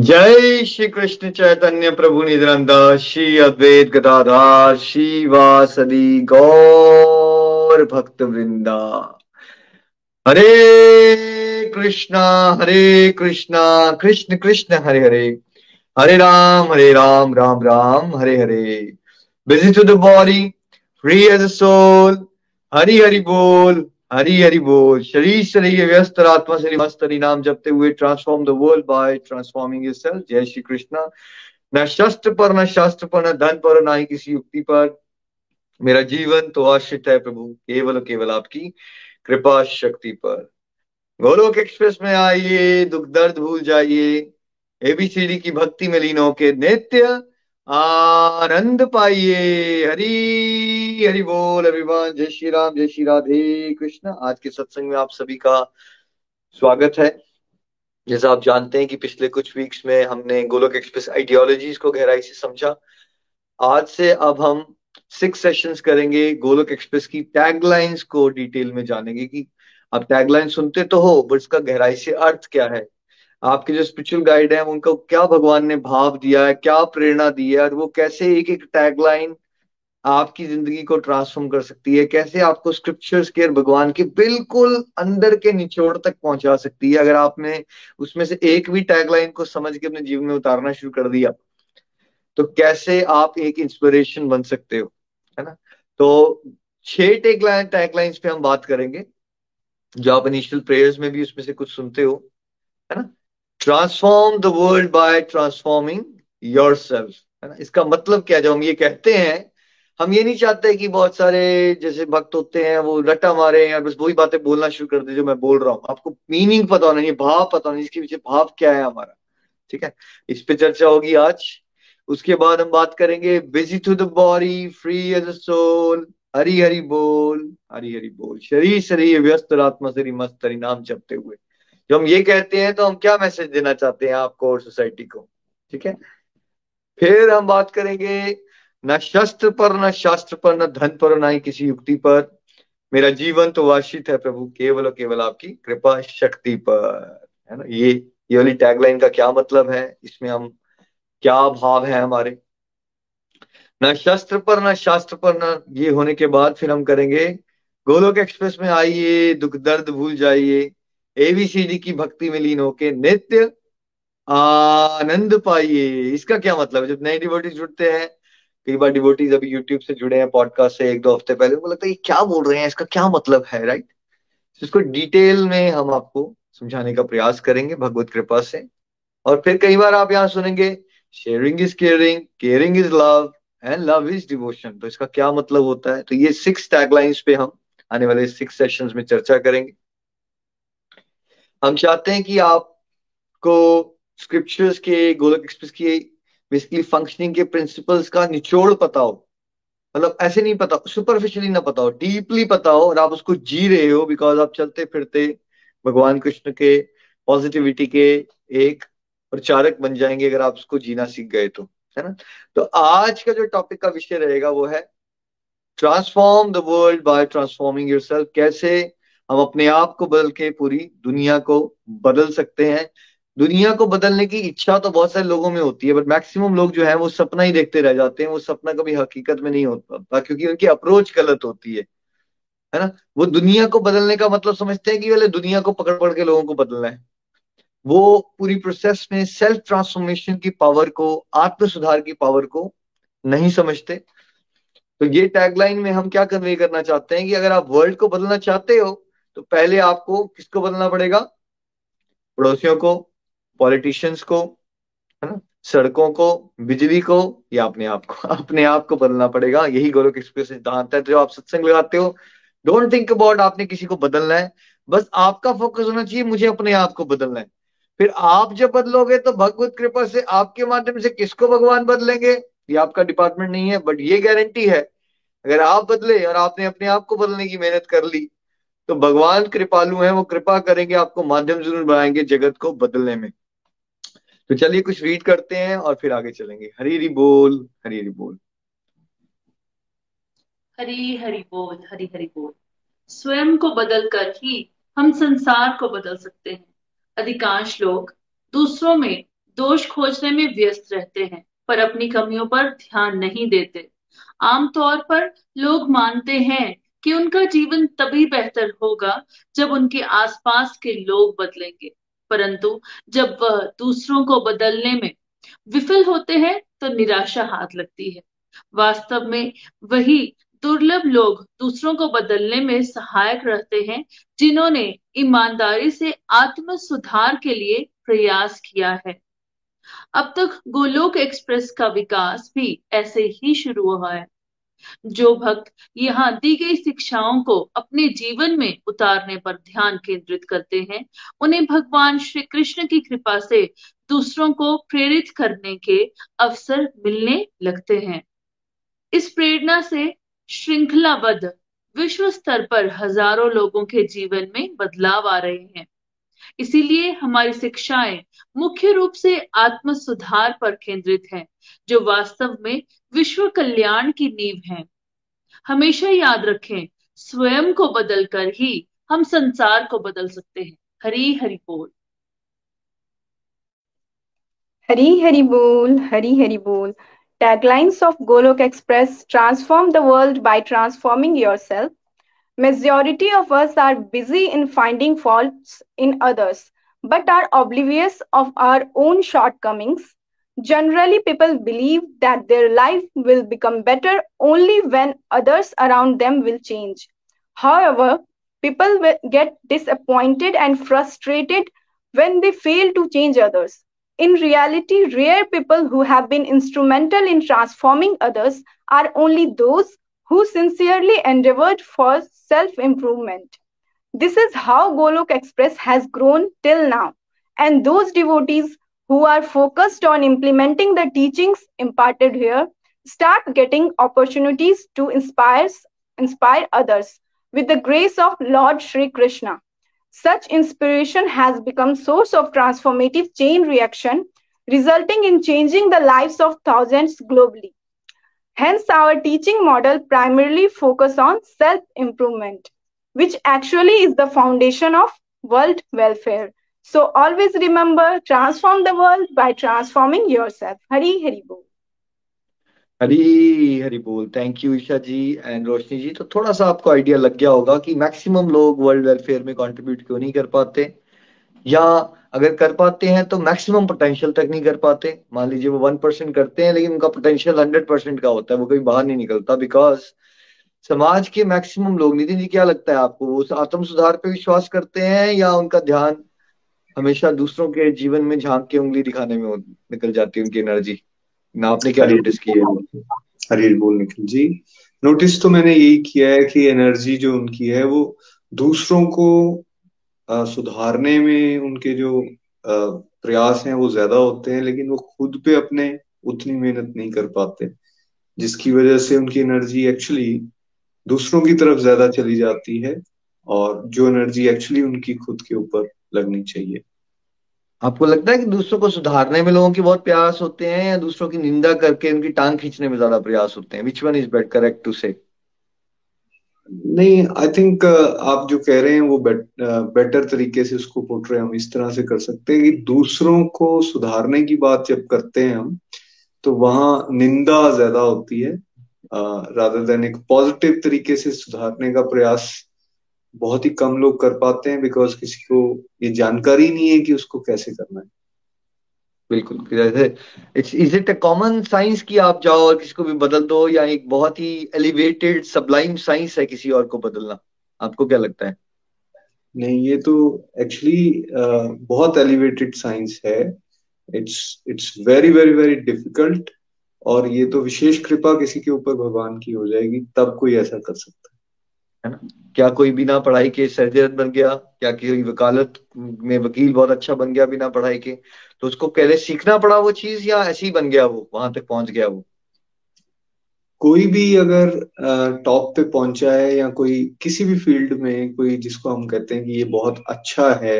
जय श्री कृष्ण चैतन्य प्रभु निधनंद श्री अद्वैत गदाधार श्री वासदी गौर भक्त वृंदा Hare Krishna Hare Krishna, Krishna Krishna, Hare Hare. Hare Ram Hare Ram Ram Ram, Hare Hare. Busy to the body free as a soul Hari Hari बोल। हरी हरी बोल शरीर से रहिए व्यस्त आत्मा से मस्त हरि नाम जपते हुए transform the world by transforming yourself जय श्री कृष्णा। न शस्त्र पर, न शास्त्र पर, न धन पर, न ही किसी युक्ति पर। मेरा जीवन तो आश्रित है प्रभु, केवल केवल आपकी कृपा शक्ति पर। गोलोक एक्सप्रेस में आइए, दुख दर्द भूल जाइए। एबीसीडी की भक्ति में लीन होके नित्य आनंद पाइए। हरी, हरि बोल अभिमान। जय श्री राम, जय श्री राधे कृष्ण। आज के सत्संग में आप सभी का स्वागत है। जैसा आप जानते हैं कि पिछले कुछ वीक्स में हमने गोलोक एक्सप्रेस आइडियोलॉजीज को गहराई से समझा। आज से अब हम सिक्स सेशंस करेंगे गोलोक एक्सप्रेस की टैगलाइंस को डिटेल में जानेंगे कि आप टैगलाइन सुनते तो हो बट इसका गहराई से अर्थ क्या है? आपके जो स्पिरिचुअल गाइड है, उनको क्या भगवान ने भाव दिया है, क्या प्रेरणा दी है, और वो कैसे एक एक टैगलाइन आपकी ज़िंदगी को ट्रांसफॉर्म कर सकती है, कैसे आपको स्क्रिप्चर्स के भगवान के बिल्कुल अंदर के निचोड़ तक पहुँचा सकती है, अगर आपने उसमें से एक भी टैगलाइन को समझ के अपने जीवन में उतारना शुरू कर दिया तो कैसे आप एक इंस्पिरेशन बन सकते हो, है ना? तो छह टैगलाइन टैगलाइंस पे हम बात करेंगे, जो आप इनिशियल प्रेयर्स में भी उसमें से कुछ सुनते हो, है ना? Transform the world by transforming your self है ना? इसका मतलब क्या जब हम ये कहते हैं, हम ये नहीं चाहते कि बहुत सारे जैसे भक्त होते हैं, वो रट्टा मारे या बस वही बातें बोलना शुरू कर दे जो मैं बोल रहा हूँ। आपको मीनिंग पता होना चाहिए, भाव पता होना इसके पीछे भाव क्या है हमारा? ठीक है? इस पे चर्चा होगी आज। उसके बाद हम बात करेंगे busy to the body free as a soul Hari Hari बोल, हरी हरी बोल, शरीर शरीर व्यस्त आत्मा शरीर मस्त, हरी नाम जपते हुए। जो हम ये कहते हैं तो हम क्या मैसेज देना चाहते हैं आपको और सोसाइटी को? ठीक है? फिर हम बात करेंगे, न शस्त्र पर, न शास्त्र पर, न धन पर, न ही किसी युक्ति पर। मेरा जीवन तो वाशित है प्रभु, केवल और केवल आपकी कृपा शक्ति पर। है ना? ये ये वाली टैगलाइन का क्या मतलब है? इसमें हम क्या भाव है हमारे? न शस्त्र पर, न शास्त्र पर, न ये होने के बाद फिर हम करेंगे, गोलोक एक्सप्रेस में आइए, दुख दर्द भूल जाइए। एबीसीडी की भक्ति में लीन होके नित्य आनंद पाइए। इसका क्या मतलब है? जब नए डिवोटीज जुड़ते हैं, कई बार डिवोटीज अभी यूट्यूब से जुड़े हैं पॉडकास्ट से एक दो हफ़्ते पहले, उनको लगता है ये क्या बोल रहे हैं? इसका क्या मतलब है राइट इसको डिटेल में हम आपको समझाने का प्रयास करेंगे, भगवत कृपा से। और फिर कई बार आप यहाँ सुनेंगे sharing is caring caring is love and love is devotion तो इसका क्या मतलब होता है? तो ये सिक्स टैगलाइंस पे हम आने वाले सिक्स सेशंस में चर्चा करेंगे। हम चाहते हैं कि आपको स्क्रिप्चर्स के गोलक एक्सप्रेस की बेसिकली फंक्शनिंग के प्रिंसिपल्स का निचोड़ पता हो। मतलब ऐसे नहीं पता सुपरफिशियली ना पता हो डीपली पता हो, और आप उसको जी रहे हो बिकॉज़ आप चलते फिरते भगवान कृष्ण के पॉजिटिविटी के एक प्रचारक बन जाएँगे अगर आप उसको जीना सीख गए तो है ना? तो आज का जो टॉपिक का विषय रहेगा वो है transform the world by transforming your कैसे हम अपने आप को बदल के पूरी दुनिया को बदल सकते हैं। दुनिया को बदलने की इच्छा तो बहुत सारे लोगों में होती है बट मैक्सिमम लोग जो है वो सपना ही देखते रह जाते हैं, वो सपना कभी हकीकत में नहीं होता क्योंकि उनकी अप्रोच गलत होती है। है ना? वो दुनिया को बदलने का मतलब समझते हैं कि वाले दुनिया को पकड़ पकड़ के लोगों को बदलना है। वो पूरी प्रोसेस में सेल्फ ट्रांसफॉर्मेशन की पावर को, आत्म सुधार की पावर को नहीं समझते। तो ये टैगलाइन में हम क्या कन्वे करना चाहते हैं कि अगर आप वर्ल्ड को बदलना चाहते हो तो पहले आपको किसको बदलना पड़ेगा? पड़ोसियों को, पॉलिटिशियंस को, है ना? सड़कों को, बिजली को या अपने आप को? अपने आप को बदलना पड़ेगा। यही गोलोक एक्सप्रेस सिद्धांत है जो आप सत्संग लगाते हो। डोंट थिंक अबाउट आपने किसी को बदलना है। बस आपका फोकस होना चाहिए, मुझे अपने आप को बदलना है। फिर आप जब बदलोगे तो भगवत कृपा से आपके माध्यम से किसको भगवान बदलेंगे? ये आपका डिपार्टमेंट नहीं है बट ये गारंटी है। अगर आप बदले और आपने अपने आप को बदलने की मेहनत कर ली तो भगवान कृपालु हैं, वो कृपा करेंगे, आपको माध्यम ज़रूर बनाएँगे जगत को बदलने में। तो चलिए कुछ रीड करते हैं और फिर आगे चलेंगे। हरी हरी बोल, हरी हरी बोल। हरी हरी बोल, हरी हरी बोल। स्वयं को बदल कर ही हम संसार को बदल सकते हैं। अधिकांश लोग दूसरों में दोष खोजने में व्यस्त रहते हैं, पर अपनी कमियों पर ध्यान नहीं देते। आमतौर पर लोग मानते हैं कि उनका जीवन तभी बेहतर होगा जब उनके आसपास के लोग बदलेंगे। परंतु जब वह दूसरों को बदलने में विफल होते हैं तो निराशा हाथ लगती है। वास्तव में वही दुर्लभ लोग दूसरों को बदलने में सहायक रहते हैं, जिन्होंने ईमानदारी से आत्म सुधार के लिए प्रयास किया है। अब तक गोलोक एक्सप्रेस का विकास भी ऐसे ही शुरू हुआ है। जो भक्त यहाँ दी गई शिक्षाओं को अपने जीवन में उतारने पर ध्यान केंद्रित करते हैं, उन्हें भगवान श्री कृष्ण की कृपा से दूसरों को प्रेरित करने के अवसर मिलने लगते हैं। इस प्रेरणा से श्रृंखलाबद्ध विश्व स्तर पर हज़ारों लोगों के जीवन में बदलाव आ रहे हैं। इसीलिए हमारी शिक्षाएँ मुख्य रूप से आत्म सुधार पर केंद्रित हैं, जो वास्तव में विश्व कल्याण की नींव है। हमेशा याद रखें स्वयं को बदलकर ही हम संसार को बदल सकते हैं। हरी हरि बोल। हरी हरि बोल हरी हरि बोल। Taglines of Golok Express transform the world by transforming yourself. Majority of us are busy in finding faults in others, but are oblivious of our own shortcomings. Generally, people believe that their life will become better only when others around them will change. However, people get disappointed and frustrated when they fail to change others. In reality, rare people who have been instrumental in transforming others are only those who sincerely endeavored for self improvement. This is how Golok Express has grown till now. And those devotees who are focused on implementing the teachings imparted here start getting opportunities to inspire, inspire others with the grace of Lord Sri Krishna. Such inspiration has become source of transformative chain reaction, resulting in changing the lives of thousands globally. Hence, our teaching model primarily focus on self-improvement, which actually is the foundation of world welfare. So always remember, transform the world by transforming yourself. Hari Hari Bol. Hari Hari बोल thank you Isha ji and Roshni ji तो थोड़ा सा आपको idea लग गया होगा कि maximum लोग वर्ल्ड वेलफेयर में कंट्रीब्यूट क्यों नहीं कर पाते या अगर कर पाते हैं तो मैक्सिमम पोटेंशियल तक नहीं कर पाते। मान लीजिए वो वन परसेंट करते हैं लेकिन उनका पोटेंशियल हंड्रेड परसेंट का होता है वो कभी बाहर नहीं निकलता बिकॉज़ समाज के मैक्सिमम लोग नितिन जी क्या लगता है आपको? वो आत्म सुधार पे विश्वास करते हैं या उनका ध्यान हमेशा दूसरों के जीवन में झाँक के उंगली दिखाने में निकल जाती है उनकी एनर्जी ना आपने क्या नोटिस किया? है हरी बोल निखिल जी नोटिस तो मैंने यही किया है कि एनर्जी जो उनकी है वो दूसरों को सुधारने में उनके जो प्रयास हैं वो ज़्यादा होते हैं, लेकिन वो खुद पे अपने उतनी मेहनत नहीं कर पाते, जिसकी वजह से उनकी एनर्जी एक्चुअली दूसरों की तरफ़ ज़्यादा चली जाती है और जो एनर्जी एक्चुअली उनकी खुद के ऊपर लगनी चाहिए। आपको लगता है कि दूसरों को सुधारने में लोगों के बहुत प्रयास होते हैं या दूसरों की निंदा करके उनकी टांग खींचने में ज़्यादा प्रयास होते हैं? Which one is bet correct to से नहीं आई थिंक uh, आप जो कह रहे हैं वो बेट, बेटर uh, तरीके से उसको पोर्ट्रे हम इस तरह से कर सकते हैं कि दूसरों को सुधारने की बात जब करते हैं हम तो वहाँ निंदा ज़्यादा होती है रादर uh, देन एक पॉजिटिव तरीके से सुधारने का प्रयास बहुत ही कम लोग कर पाते हैं बिकॉज़ किसी को ये जानकारी नहीं है कि उसको कैसे करना है। बिल्कुल it's is it a common science कि आप जाओ और किसी को भी बदल दो या एक बहुत ही एलिवेटेड सबलाइम साइंस है किसी और को बदलना? आपको क्या लगता है? नहीं ये तो एक्चुअली uh, बहुत एलिवेटेड साइंस है। It's it's very very very difficult और ये तो विशेष कृपा किसी के ऊपर भगवान की हो जाएगी तब कोई ऐसा कर सकता है। है ना? क्या कोई बिना पढ़ाई के सर्जन बन गया? क्या कोई वकालत में वकील बहुत अच्छा बन गया बिना पढ़ाई के? तो उसको पहले सीखना पड़ा वो चीज़ या ऐसे ही बन गया वो वहाँ तक पहुँच गया वो? कोई भी अगर टॉप पे पहुँचा है या कोई किसी भी फ़ील्ड में कोई जिसको हम कहते हैं कि ये बहुत अच्छा है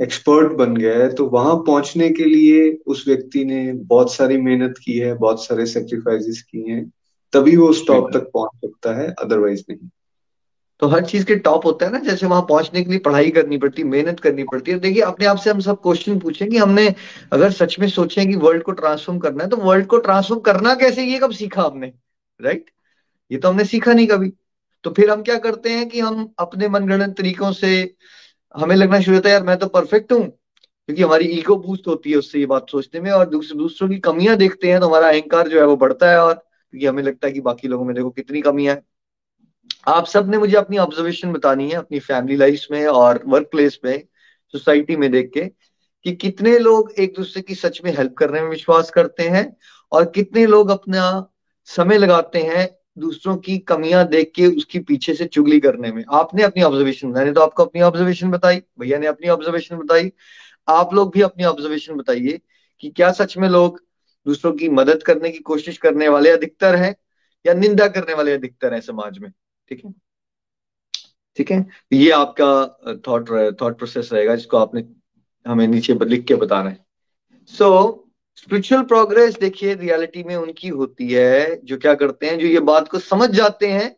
एक्सपर्ट बन गया है तो वहाँ पहुँचने के लिए उस व्यक्ति ने बहुत सारी मेहनत की है बहुत सारे सेक्रीफाइसेस किए हैं तभी वो उस टॉप तक पहुँच सकता है अदरवाइज़ नहीं। तो हर चीज़ के टॉप होता है ना, जैसे वहाँ पहुँचने के लिए पढ़ाई करनी पड़ती है मेहनत करनी पड़ती है। देखिए, अपने आप से हम सब क्वेश्चन पूछें कि हमने अगर सच में सोचे कि वर्ल्ड को ट्रांसफॉर्म करना है तो वर्ल्ड को ट्रांसफॉर्म करना कैसे, ये कब सीखा हमने राइट ये तो हमने सीखा नहीं कभी। तो फिर हम क्या करते हैं कि हम अपने मनगणन तरीकों से, हमें लगना शुरू होता है, यार, मैं तो परफेक्ट हूँ। क्योंकि हमारी ईगो बूस्ट होती है उससे ये बात सोचने में, और दूसरे दूसरों की कमियाँ देखते हैं तो हमारा अहंकार जो है वो बढ़ता है, और क्योंकि हमें लगता है कि बाकी लोगों में देखो कितनी कमियाँ है। आप सबने मुझे अपनी ऑब्जर्वेशन बतानी है, अपनी फैमिली लाइफ में और वर्क प्लेस में सोसाइटी में देख के, कि कितने लोग एक दूसरे की सच में हेल्प करने में विश्वास करते हैं और कितने लोग अपना समय लगाते हैं दूसरों की कमियाँ देख के उसकी पीछे से चुगली करने में। आपने अपनी ऑब्जर्वेशन मैंने तो आपको अपनी ऑब्जर्वेशन बताई, भैया ने अपनी ऑब्जर्वेशन बताई। आप लोग भी अपनी ऑब्जर्वेशन बताइए कि क्या सच में लोग दूसरों की मदद करने की कोशिश करने वाले अधिकतर हैं या निंदा करने वाले अधिकतर हैं समाज में? ठीक है? ठीक है? ये आपका थॉट थॉट प्रोसेस रहेगा, जिसको आपने हमें नीचे लिख के बताना है। सो स्पिरिचुअल प्रोग्रेस देखिए रियलिटी में उनकी होती है, जो क्या करते हैं, जो ये बात को समझ जाते हैं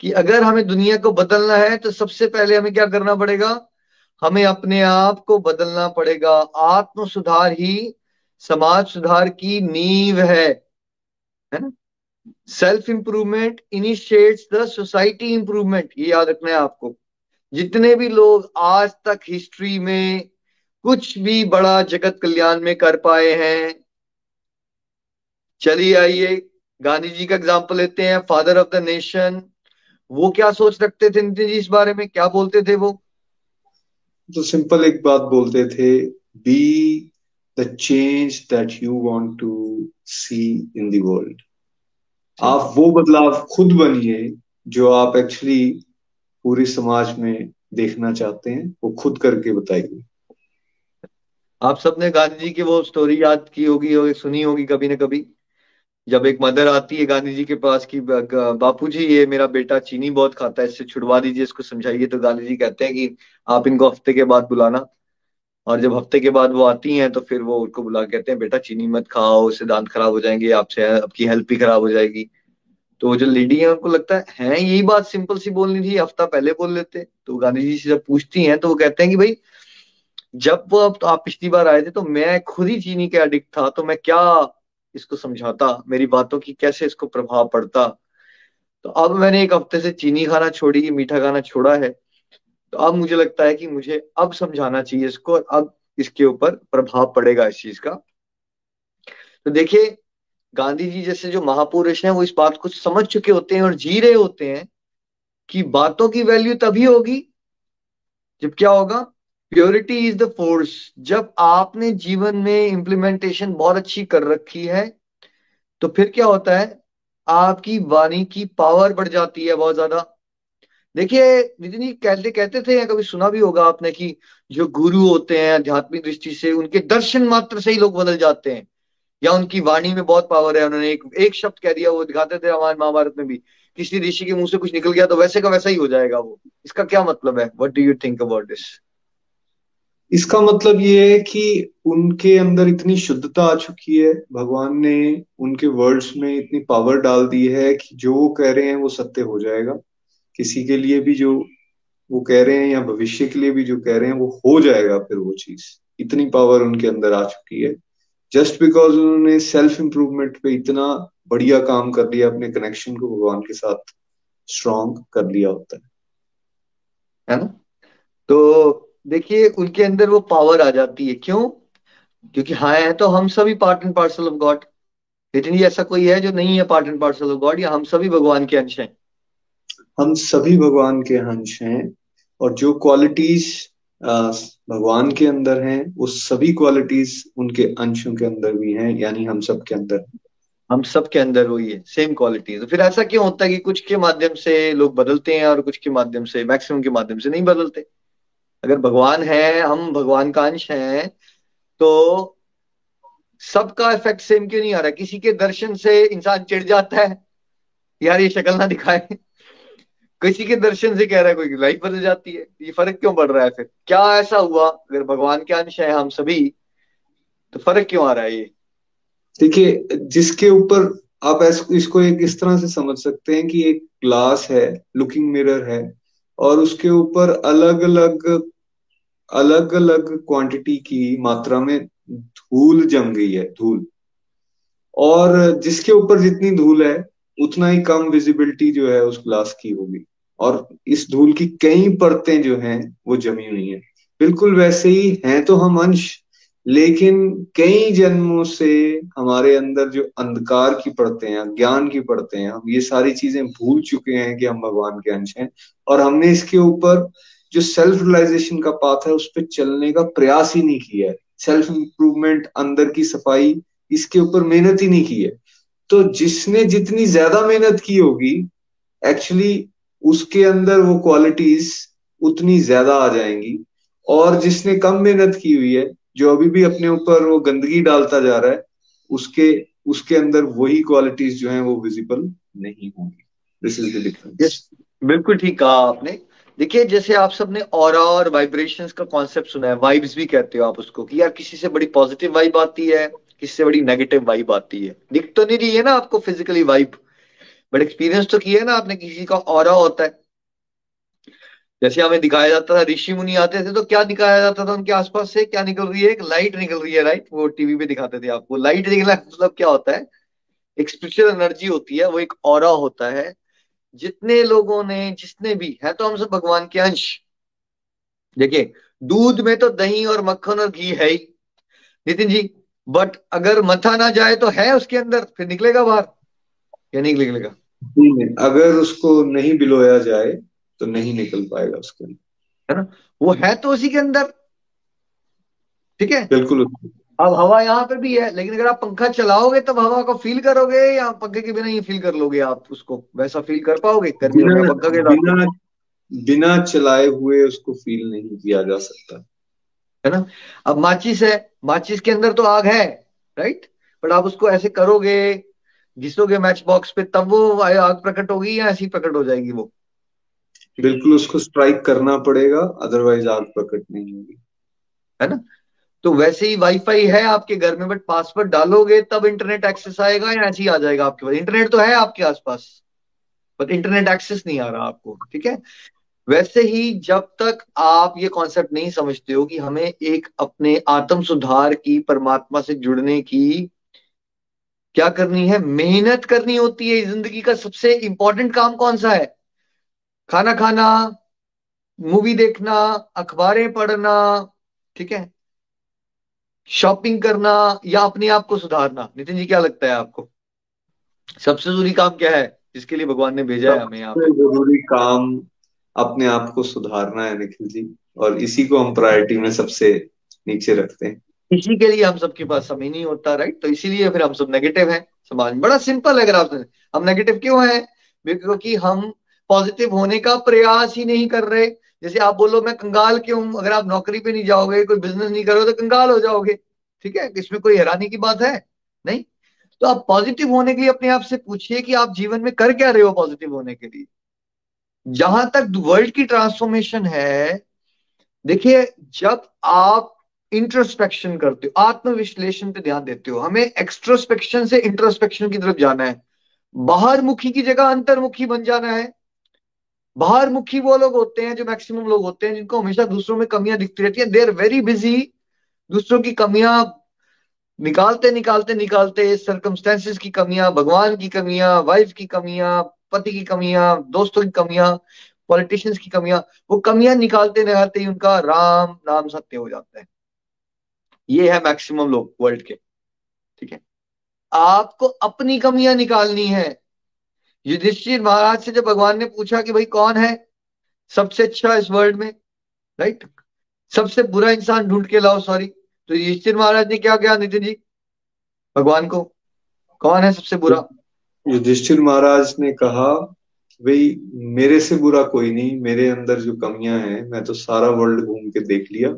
कि अगर हमें दुनिया को बदलना है तो सबसे पहले हमें क्या करना पड़ेगा? हमें अपने आप को बदलना पड़ेगा। आत्म सुधार ही समाज सुधार की नींव है। है ना? Self improvement initiates the society improvement ये याद रखना है आपको। जितने भी लोग आज तक हिस्ट्री में कुछ भी बड़ा जगत कल्याण में कर पाए हैं, चलिए आइए, गांधी जी का एग्ज़ाम्पल लेते हैं फादर ऑफ़ द नेशन वो क्या सोच रखते थे नितिन जी इस बारे में? क्या बोलते थे वो? तो सिंपल एक बात बोलते थे be the change that you want to see in the world आप वो बदलाव खुद बनिए जो आप एक्चुअली पूरे समाज में देखना चाहते हैं वो खुद करके बताइए। आप सबने गांधी जी की वो स्टोरी याद की होगी और सुनी होगी कभी ना कभी? जब एक मदर आती है गांधी जी के पास कि बापू जी ये मेरा बेटा चीनी बहुत खाता है इससे छुड़वा दीजिए इसको समझाइए। तो गांधी जी कहते हैं कि आप इनको हफ़्ते के बाद बुलाना। और जब हफ़्ते के बाद वो आती हैं तो फिर वो उनको बुला कहते हैं, बेटा, चीनी मत खाओ, उससे दांत खराब हो जाएँगे, आपसे आपकी हेल्थ भी खराब हो जाएगी। तो वो जो लेडी है, उनको लगता है है, यही बात सिंपल सी बोलनी थी, हफ़्ता पहले बोल लेते। तो गांधी जी से जब पूछती हैं तो वो कहते हैं कि, भाई, जब वो तो आप पिछली बार आए थे तो मैं खुद ही चीनी के एडिक्ट था तो मैं क्या इसको समझाता? मेरी बातों की कैसे इसको प्रभाव पड़ता? तो अब मैंने एक हफ़्ते से चीनी खाना छोड़ी, मीठा खाना छोड़ा है। तो अब मुझे लगता है कि मुझे अब समझाना चाहिए इसको और अब इसके ऊपर प्रभाव पड़ेगा इस चीज़ का। तो देखिए, गांधी जी जैसे जो महापुरुष हैं, वो इस बात को समझ चुके होते हैं और जी रहे होते हैं कि बातों की वैल्यू तभी होगी जब क्या होगा? प्योरिटी इज़ द फोर्स जब आपने जीवन में इंप्लीमेंटेशन बहुत अच्छी कर रखी है तो फिर क्या होता है? आपकी वाणी की पावर बढ़ जाती है बहुत ज़्यादा। देखिए, नितिन कहते कहते थे, या कभी सुना भी होगा आपने कि जो गुरु होते हैं, आध्यात्मिक दृष्टि से उनके दर्शन मात्र से ही लोग बदल जाते हैं। या उनकी वाणी में बहुत पावर है। उन्होंने एक एक शब्द कह दिया, वो दिखाते थे हमारे महाभारत में भी, किसी ऋषि के मुँह से कुछ निकल गया तो वैसे का वैसा ही हो जाएगा वो। इसका क्या मतलब है? What do you think about this इसका मतलब ये है कि उनके अंदर इतनी शुद्धता आ चुकी है। भगवान ने उनके वर्ड्स में इतनी पावर डाल दी है कि जो वो कह रहे हैं वो सत्य हो जाएगा। किसी के लिए भी जो वो कह रहे हैं या भविष्य के लिए भी जो कह रहे हैं, वो हो जाएगा फिर वो चीज़। इतनी पावर उनके अंदर आ चुकी है। जस्ट बिकॉज़ उन्होंने सेल्फ इंप्रूवमेंट पे इतना बढ़िया काम कर लिया, अपने कनेक्शन को भगवान के साथ स्ट्रॉन्ग कर लिया होता है। है ना? तो देखिए, उनके अंदर वो पावर आ जाती है। क्यों? क्योंकि हाँ है तो हम सभी part and parcel of God लेकिन ये ऐसा कोई है जो नहीं है part and parcel of God या हम सभी भगवान के अंश हैं? हम सभी भगवान के अंश हैं और जो क्वालिटीज भगवान के अंदर हैं, वो सभी क्वालिटीज उनके अंशों के अंदर भी हैं, यानी हम सब के अंदर। हम सब के अंदर वही है सेम क्वालिटी तो फिर ऐसा क्यों होता है कि कुछ के माध्यम से लोग बदलते हैं और कुछ के माध्यम से मैक्सिमम के माध्यम से नहीं बदलते? अगर भगवान है, हम भगवान का अंश है तो सबका इफ़ेक्ट सेम क्यों नहीं आ रहा? किसी के दर्शन से इंसान चिढ़ जाता है। यार, ये शक्ल ना दिखाए। किसी के दर्शन से कह रहा है, कोई लाइफ बदल जाती है। ये फ़र्क क्यों पड़ रहा है फिर? क्या ऐसा हुआ? अगर भगवान के अंश है हम सभी तो फ़र्क क्यों आ रहा है ये? देखिए, जिसके ऊपर आप इसको एक इस तरह से समझ सकते हैं कि एक ग्लास है लुकिंग मिरर है, और उसके ऊपर अलग अलग अलग अलग क्वांटिटी की मात्रा में धूल जम गई है, धूल। और जिसके ऊपर जितनी धूल है, उतना ही कम विजिबिलिटी जो है उस ग्लास की होगी। और इस धूल की कई परतें जो हैं, वो जमी हुई हैं। बिल्कुल वैसे ही हैं तो हम अंश, लेकिन कई जन्मों से हमारे अंदर जो अंधकार की पड़ते हैं, ज्ञान की पड़ते हैं, हम ये सारी चीज़ें भूल चुके हैं कि हम भगवान के अंश हैं। और हमने इसके ऊपर जो सेल्फ रियलाइजेशन का पाथ है, उस पर चलने का प्रयास ही नहीं किया है। सेल्फ इंप्रूवमेंट अंदर की सफ़ाई, इसके ऊपर मेहनत ही नहीं की है। तो जिसने जितनी ज़्यादा मेहनत की होगी एक्चुअली उसके अंदर वो क्वालिटीज उतनी ज़्यादा आ जाएँगी। और जिसने कम मेहनत की हुई है, जो अभी भी अपने ऊपर वो गंदगी डालता जा रहा है, उसके उसके अंदर वही क्वालिटीज जो है वो विजिबल नहीं होंगी। दिस इज़ द डिफरेंस बिल्कुल ठीक कहा आपने। देखिए, जैसे आप सबने और और वाइब्रेशंस का कॉन्सेप्ट सुना है वाइब्स भी कहते हो आप उसको कि यार किसी से बड़ी पॉजिटिव वाइब आती है, किसी से बड़ी नेगेटिव वाइब आती है। दिख तो नहीं रही है ना आपको फिजिकली वाइब बट एक्सपीरियंस तो किया है ना आपने, किसी का और होता है। जैसे हमें दिखाया जाता था, ऋषि मुनि आते थे तो क्या दिखाया जाता था उनके आसपास से? क्या निकल रही है? एक लाइट निकल रही है राइट वो टीवी पे दिखाते थे आपको। लाइट निकला मतलब क्या होता है? एक स्पिरिचुअल एनर्जी होती है, वो एक और होता है। जितने लोगों ने, जिसने भी, है तो हम सब भगवान के अंश। देखिए, दूध में तो दही और मक्खन और घी है ही। नितिन जी बट अगर मथा ना जाए तो है उसके अंदर, फिर निकलेगा बाहर? या नहीं निकलेगा? अगर उसको नहीं बिलोया जाए तो नहीं निकल पाएगा उसके अंदर है ना? वो है तो उसी के अंदर। ठीक है? बिल्कुल। अब हवा यहाँ पे भी है लेकिन अगर आप पंखा चलाओगे तब हवा को फील करोगे या पंखे के बिना ही फील कर लोगे आप उसको? वैसा फील कर पाओगे? गर्मी में पंखा के बिना बिना चलाए हुए उसको फील नहीं किया जा सकता। है ना? अब माचिस है माचिस के अंदर तो आग है राइट बट आप उसको ऐसे करोगे घिसोगे मैच बॉक्स पे तब वो आग प्रकट होगी या ऐसी प्रकट हो जाएगी वो? बिल्कुल उसको स्ट्राइक करना पड़ेगा अदरवाइज़ आग प्रकट नहीं होगी। है ना? तो वैसे ही वाईफाई है आपके घर में बट पासवर्ड डालोगे तब इंटरनेट एक्सेस आएगा या ऐसे ही आ जाएगा आपके पास? इंटरनेट तो है आपके आसपास बट इंटरनेट एक्सेस नहीं आ रहा आपको ठीक है? वैसे ही जब तक आप ये कॉन्सेप्ट नहीं समझते हो कि हमें एक अपने आत्म सुधार की परमात्मा से जुड़ने की क्या करनी है? मेहनत करनी होती है ज़िंदगी का सबसे इंपॉर्टेंट काम कौन सा है? खाना खाना मूवी देखना, अखबारें पढ़ना, ठीक है? शॉपिंग करना या अपने आप को सुधारना? नितिन जी, क्या लगता है आपको? सबसे ज़रूरी काम क्या है? जिसके लिए भगवान ने भेजा है हमें यहाँ ज़रूरी काम अपने आप को सुधारना है निखिल जी, और इसी को हम प्रायोरिटी में सबसे नीचे रखते हैं। इसी के लिए हम सबके पास समय नहीं होता राइट तो इसीलिए फिर हम सब नेगेटिव हैं। समाज में बड़ा सिंपल है अगर आप हम नेगेटिव क्यों हैं? क्योंकि हम पॉजिटिव होने का प्रयास ही नहीं कर रहे। जैसे आप बोलो, मैं कंगाल क्यों अगर आप नौकरी पे नहीं जाओगे, कोई बिज़नेस नहीं करोगे तो कंगाल हो जाओगे। ठीक है? इसमें कोई हैरानी की बात है? नहीं? तो आप पॉजिटिव होने के लिए अपने आप से पूछिए कि आप जीवन में कर क्या रहे हो पॉजिटिव होने के लिए। जहाँ तक वर्ल्ड की ट्रांसफॉर्मेशन है, देखिए, जब आप इंट्रोस्पेक्शन करते हो, आत्मविश्लेषण पे ध्यान देते हो। हमें एक्सट्रोस्पेक्शन से इंट्रोस्पेक्शन की तरफ़ जाना है। बाहर मुखी की जगह अंतर्मुखी बन जाना है। बाहर मुखी वो लोग होते हैं जो मैक्सिमम लोग होते हैं, जिनको हमेशा दूसरों में कमियाँ दिखती रहती है। देर वेरी बिज़ी दूसरों की कमियाँ निकालते निकालते निकालते सरकमस्टेंसेस की कमियाँ, भगवान की कमियाँ वाइफ की कमियाँ, पति की कमियाँ, दोस्तों की कमियाँ पॉलिटिशियंस की कमियाँ, वो कमियाँ निकालते निकालते ही उनका राम, नाम सत्य हो जाता है। ये है मैक्सिमम लोग वर्ल्ड के। ठीक है? आपको अपनी कमियाँ निकालनी है। युधिष्ठिर महाराज से जब भगवान ने पूछा कि भाई कौन है सबसे अच्छा इस वर्ल्ड में राइट सबसे बुरा इंसान ढूंढ के लाओ सॉरी तो युधिष्ठिर महाराज ने क्या कहा, नितिन जी? भगवान को, कौन है सबसे बुरा? युधिष्ठिर महाराज ने कहा, भाई, मेरे से बुरा कोई नहीं, मेरे अंदर जो कमियाँ हैं, मैं तो सारा वर्ल्ड घूम के देख लिया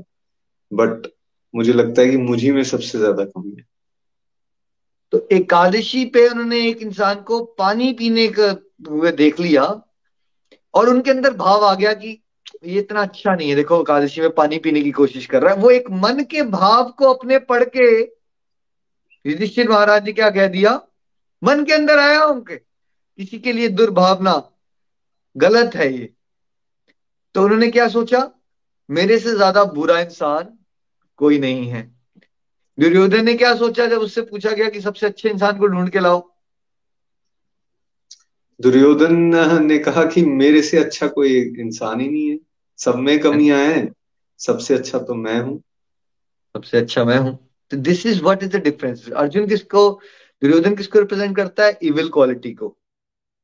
बट मुझे लगता है कि मुझी में सबसे ज़्यादा कमी है। तो एकादशी पे उन्होंने एक इंसान को पानी पीने का देख लिया और उनके अंदर भाव आ गया कि ये इतना अच्छा नहीं है, देखो एकादशी में पानी पीने की कोशिश कर रहा है। वो एक मन के भाव को अपने पढ़ के युधिष्ठिर महाराज ने क्या कह दिया? मन के अंदर आया उनके, किसी के लिए दुर्भावना, गलत है ये। तो उन्होंने क्या सोचा? मेरे से ज़्यादा बुरा इंसान कोई नहीं है। दुर्योधन ने क्या सोचा जब उससे पूछा गया कि सबसे अच्छे इंसान को ढूंढ के लाओ? दुर्योधन ने कहा कि मेरे से अच्छा कोई इंसान ही नहीं है। सब में कमियाँ हैं। सबसे अच्छा तो मैं हूँ। सबसे अच्छा मैं हूँ। तो this is what is the difference Arjun किसको दुर्योधन किसको रिप्रेजेंट करता है? इविल क्वालिटी को।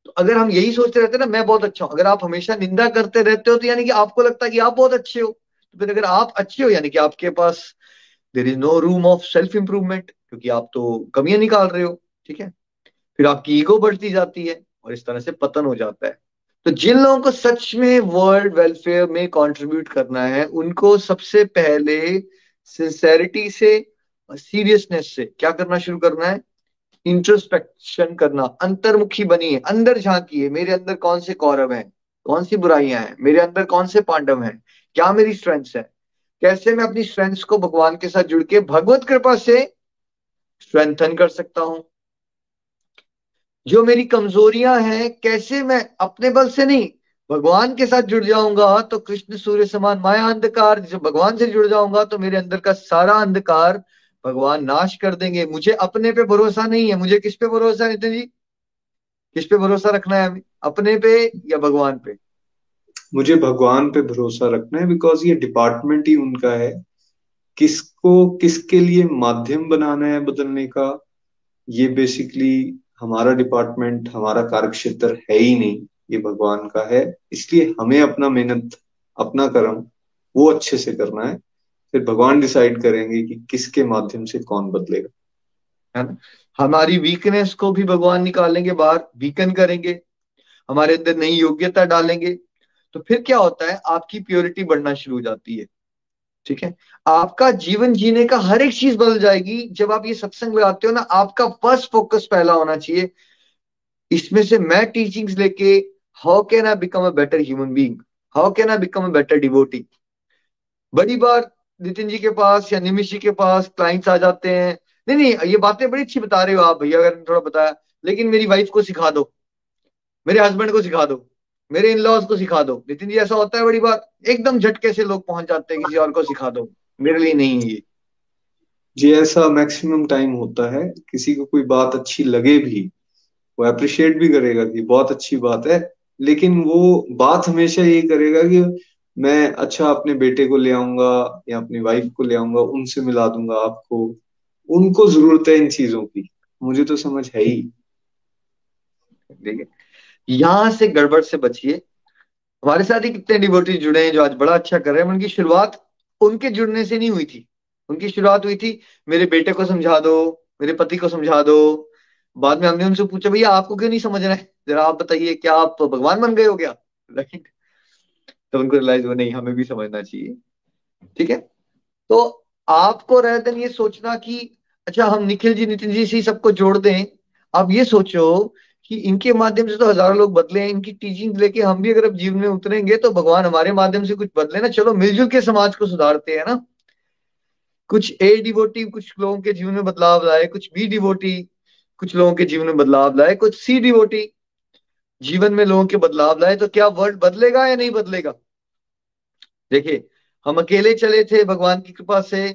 तो अगर हम यही सोचते रहते ना मैं बहुत अच्छा हूँ। अगर आप हमेशा निंदा करते रहते हो तो यानी कि आपको लगता है कि आप बहुत अच्छे हो। तो फिर अगर आप अच्छे हो, यानी कि आपके पास there is no room of self improvement क्योंकि आप तो कमियाँ निकाल रहे हो, ठीक है? फिर आपकी ईगो बढ़ती जाती है और इस तरह से पतन हो जाता है। तो जिन लोगों को सच में वर्ल्ड वेलफेयर में कंट्रीब्यूट करना है, उनको सबसे पहले सिंसेरिटी से सीरियसनेस से क्या करना शुरू करना है? इंट्रोस्पेक्शन करना। अंतर्मुखी बनिए, अंदर झांकिए, मेरे अंदर कौन से कौरव हैं? कौन सी बुराइयाँ हैं? मेरे अंदर कौन से पांडव हैं? क्या मेरी स्ट्रेंथ्स है? कैसे मैं अपनी स्ट्रेंथ्स को भगवान के साथ जुड़ के भगवत कृपा से स्ट्रेंथन कर सकता हूँ? जो मेरी कमजोरियाँ हैं, कैसे मैं अपने बल से नहीं, भगवान के साथ जुड़ जाऊँगा तो कृष्ण सूर्य समान माया अंधकार, जब भगवान से जुड़ जाऊँगा तो मेरे अंदर का सारा अंधकार भगवान नाश कर देंगे। मुझे अपने पे भरोसा नहीं है। मुझे किस पे भरोसा है नितिन जी? किस पे भरोसा रखना है अपने पे या भगवान पे? मुझे भगवान पे भरोसा रखना है बिकॉज़ ये डिपार्टमेंट ही उनका है। किसको, किसके लिए माध्यम बनाना है बदलने का, ये बेसिकली हमारा डिपार्टमेंट हमारा कार्य क्षेत्र है ही नहीं, ये भगवान का है। इसलिए हमें अपना मेहनत, अपना कर्म, वो अच्छे से करना है। फिर भगवान डिसाइड करेंगे कि किसके माध्यम से कौन बदलेगा। है ना? हमारी वीकनेस को भी भगवान निकालेंगे बाहर वीकन करेंगे। हमारे अंदर नई योग्यता डालेंगे। तो फिर क्या होता है? आपकी प्योरिटी बढ़ना शुरू हो जाती है। ठीक है? आपका जीवन जीने का हर एक चीज़ बदल जाएगी। जब आप ये सत्संग में आते हो ना, आपका फ़र्स्ट फोकस पहला होना चाहिए। इसमें से मैं टीचिंग्स लेके how can I become a better human being how can I become a better devotee बड़ी बार नितिन जी के पास या निमिश जी के पास क्लाइंट्स आ जाते हैं। नहीं नहीं, ये बातें बड़ी अच्छी बता रहे हो आप। भैया, अगर थोड़ा बताया, लेकिन मेरी वाइफ को सिखा दो। मेरे हस्बैंड को सिखा दो। मेरे इन लॉज को सिखा दो। नितिन जी ऐसा होता है बड़ी बात। एकदम झटके से लोग पहुँच जाते हैं किसी और को सिखा दो। मेरे लिए नहीं है ये। जी ऐसा मैक्सिमम टाइम होता है। किसी को कोई बात अच्छी लगे भी वो अप्रिशिएट भी करेगा कि बहुत अच्छी बात है। लेकिन वो बात हमेशा ये करेगा कि मैं अच्छा अपने बेटे को ले आऊँगा या अपनी वाइफ को ले आऊँगा उनसे मिला दूँगा आपको। उनको ज़रूरत है इन चीज़ों की। मुझे तो समझ है ही। देखिए यहाँ से गड़बड़ से बचिए। हमारे साथ ही कितने डिवोटी जुड़े हैं जो आज बड़ा अच्छा कर रहे हैं। उनकी शुरुआत उनके जुड़ने से नहीं हुई थी। उनकी शुरुआत हुई थी, मेरे बेटे को समझा दो, मेरे पति को समझा दो। बाद में हमने उनसे पूछा, भैया, आपको क्यों नहीं समझ रहे जरा आप बताइए, क्या आप भगवान बन गए हो क्या? राइट तो उनको रियलाइज़ हो नहीं, हमें भी समझना चाहिए। ठीक है? तो आपको रहते ये सोचना कि अच्छा हम निखिल जी, नितिन जी से सबको जोड़ दें, आप ये सोचो कि इनके माध्यम से तो हज़ारों लोग बदले हैं, इनकी टीचिंग लेके हम भी अगर अब जीवन में उतरेंगे तो भगवान हमारे माध्यम से कुछ बदले ना। चलो, मिलजुल के समाज को सुधारते हैं ना। कुछ ए डिवोटी कुछ लोगों के जीवन में बदलाव लाए, कुछ बी डिवोटी कुछ लोगों के जीवन में बदलाव लाए, कुछ सी डिवोटी जीवन में लोगों के बदलाव लाए तो क्या वर्ल्ड बदलेगा या नहीं बदलेगा? देखिए, हम अकेले चले थे, भगवान की कृपा से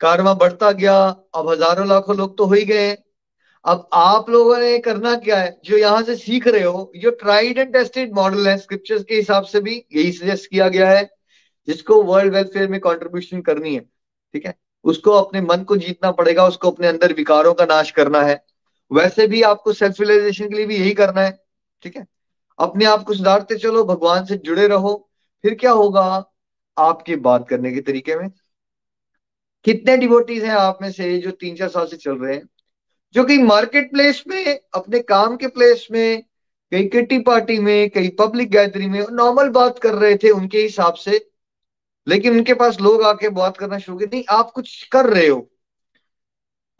कारवा बढ़ता गया, अब हज़ारों लाखों लोग तो हो ही गए अब आप लोगों ने करना क्या है? जो यहाँ से सीख रहे हो, जो ट्राइड एंड टेस्टेड मॉडल है स्क्रिप्चर्स के हिसाब से भी यही सजेस्ट किया गया है, जिसको वर्ल्ड वेलफेयर में कॉन्ट्रीब्यूशन करनी है, ठीक है? उसको अपने मन को जीतना पड़ेगा, उसको अपने अंदर विकारों का नाश करना है। वैसे भी आपको सेल्फ रियलाइजेशन के लिए भी यही करना है, ठीक है? अपने आप को सुधारते चलो, भगवान से जुड़े रहो। फिर क्या होगा आपके बात करने के तरीके में? कितने डिवोटीज हैं आप में से जो तीन चार साल से चल रहे हैं? जो कि मार्केट प्लेस में, अपने काम के प्लेस में कहीं किटी पार्टी में कहीं पब्लिक गैदरिंग में नॉर्मल बात कर रहे थे उनके हिसाब से। लेकिन उनके पास लोग आके बात करना शुरू कर नहीं, आप कुछ कर रहे हो।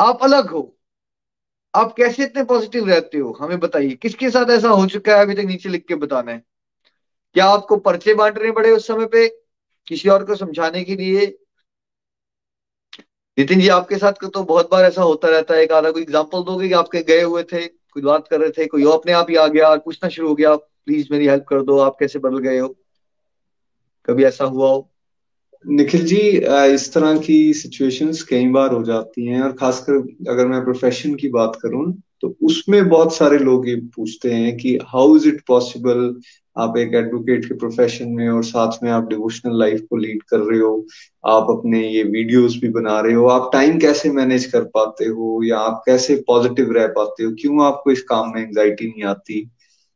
आप अलग हो। आप कैसे इतने पॉजिटिव रहते हो? हमें बताइए। किसके साथ ऐसा हो चुका है? अभी तक नीचे लिख के बताना है। क्या आपको पर्चे बांटने पड़े उस समय पे? किसी और को समझाने के लिए? नितिन जी, आपके साथ तो बहुत बार ऐसा होता रहता है। एक आधा कोई एग्ज़ाम्पल दोगे कि आपके गए हुए थे, कोई बात कर रहे थे, कोई अपने आप ही आ गया, पूछना शुरू हो गया प्लीज़ मेरी हेल्प कर दो, आप कैसे बदल गए हो? कभी ऐसा हुआ हो? निखिल जी इस तरह की सिचुएशंस कई बार हो जाती हैं और खासकर अगर मैं प्रोफेशन की बात करूँ तो उसमें बहुत सारे लोग ये पूछते हैं कि हाउ इज़ इट पॉसिबल आप एक एडवोकेट के प्रोफेशन में और साथ में आप डिवोशनल लाइफ को लीड कर रहे हो, आप अपने ये वीडियोस भी बना रहे हो, आप टाइम कैसे मैनेज कर पाते हो या आप कैसे पॉजिटिव रह पाते हो? क्यों आपको इस काम में एंग्जाइटी नहीं आती?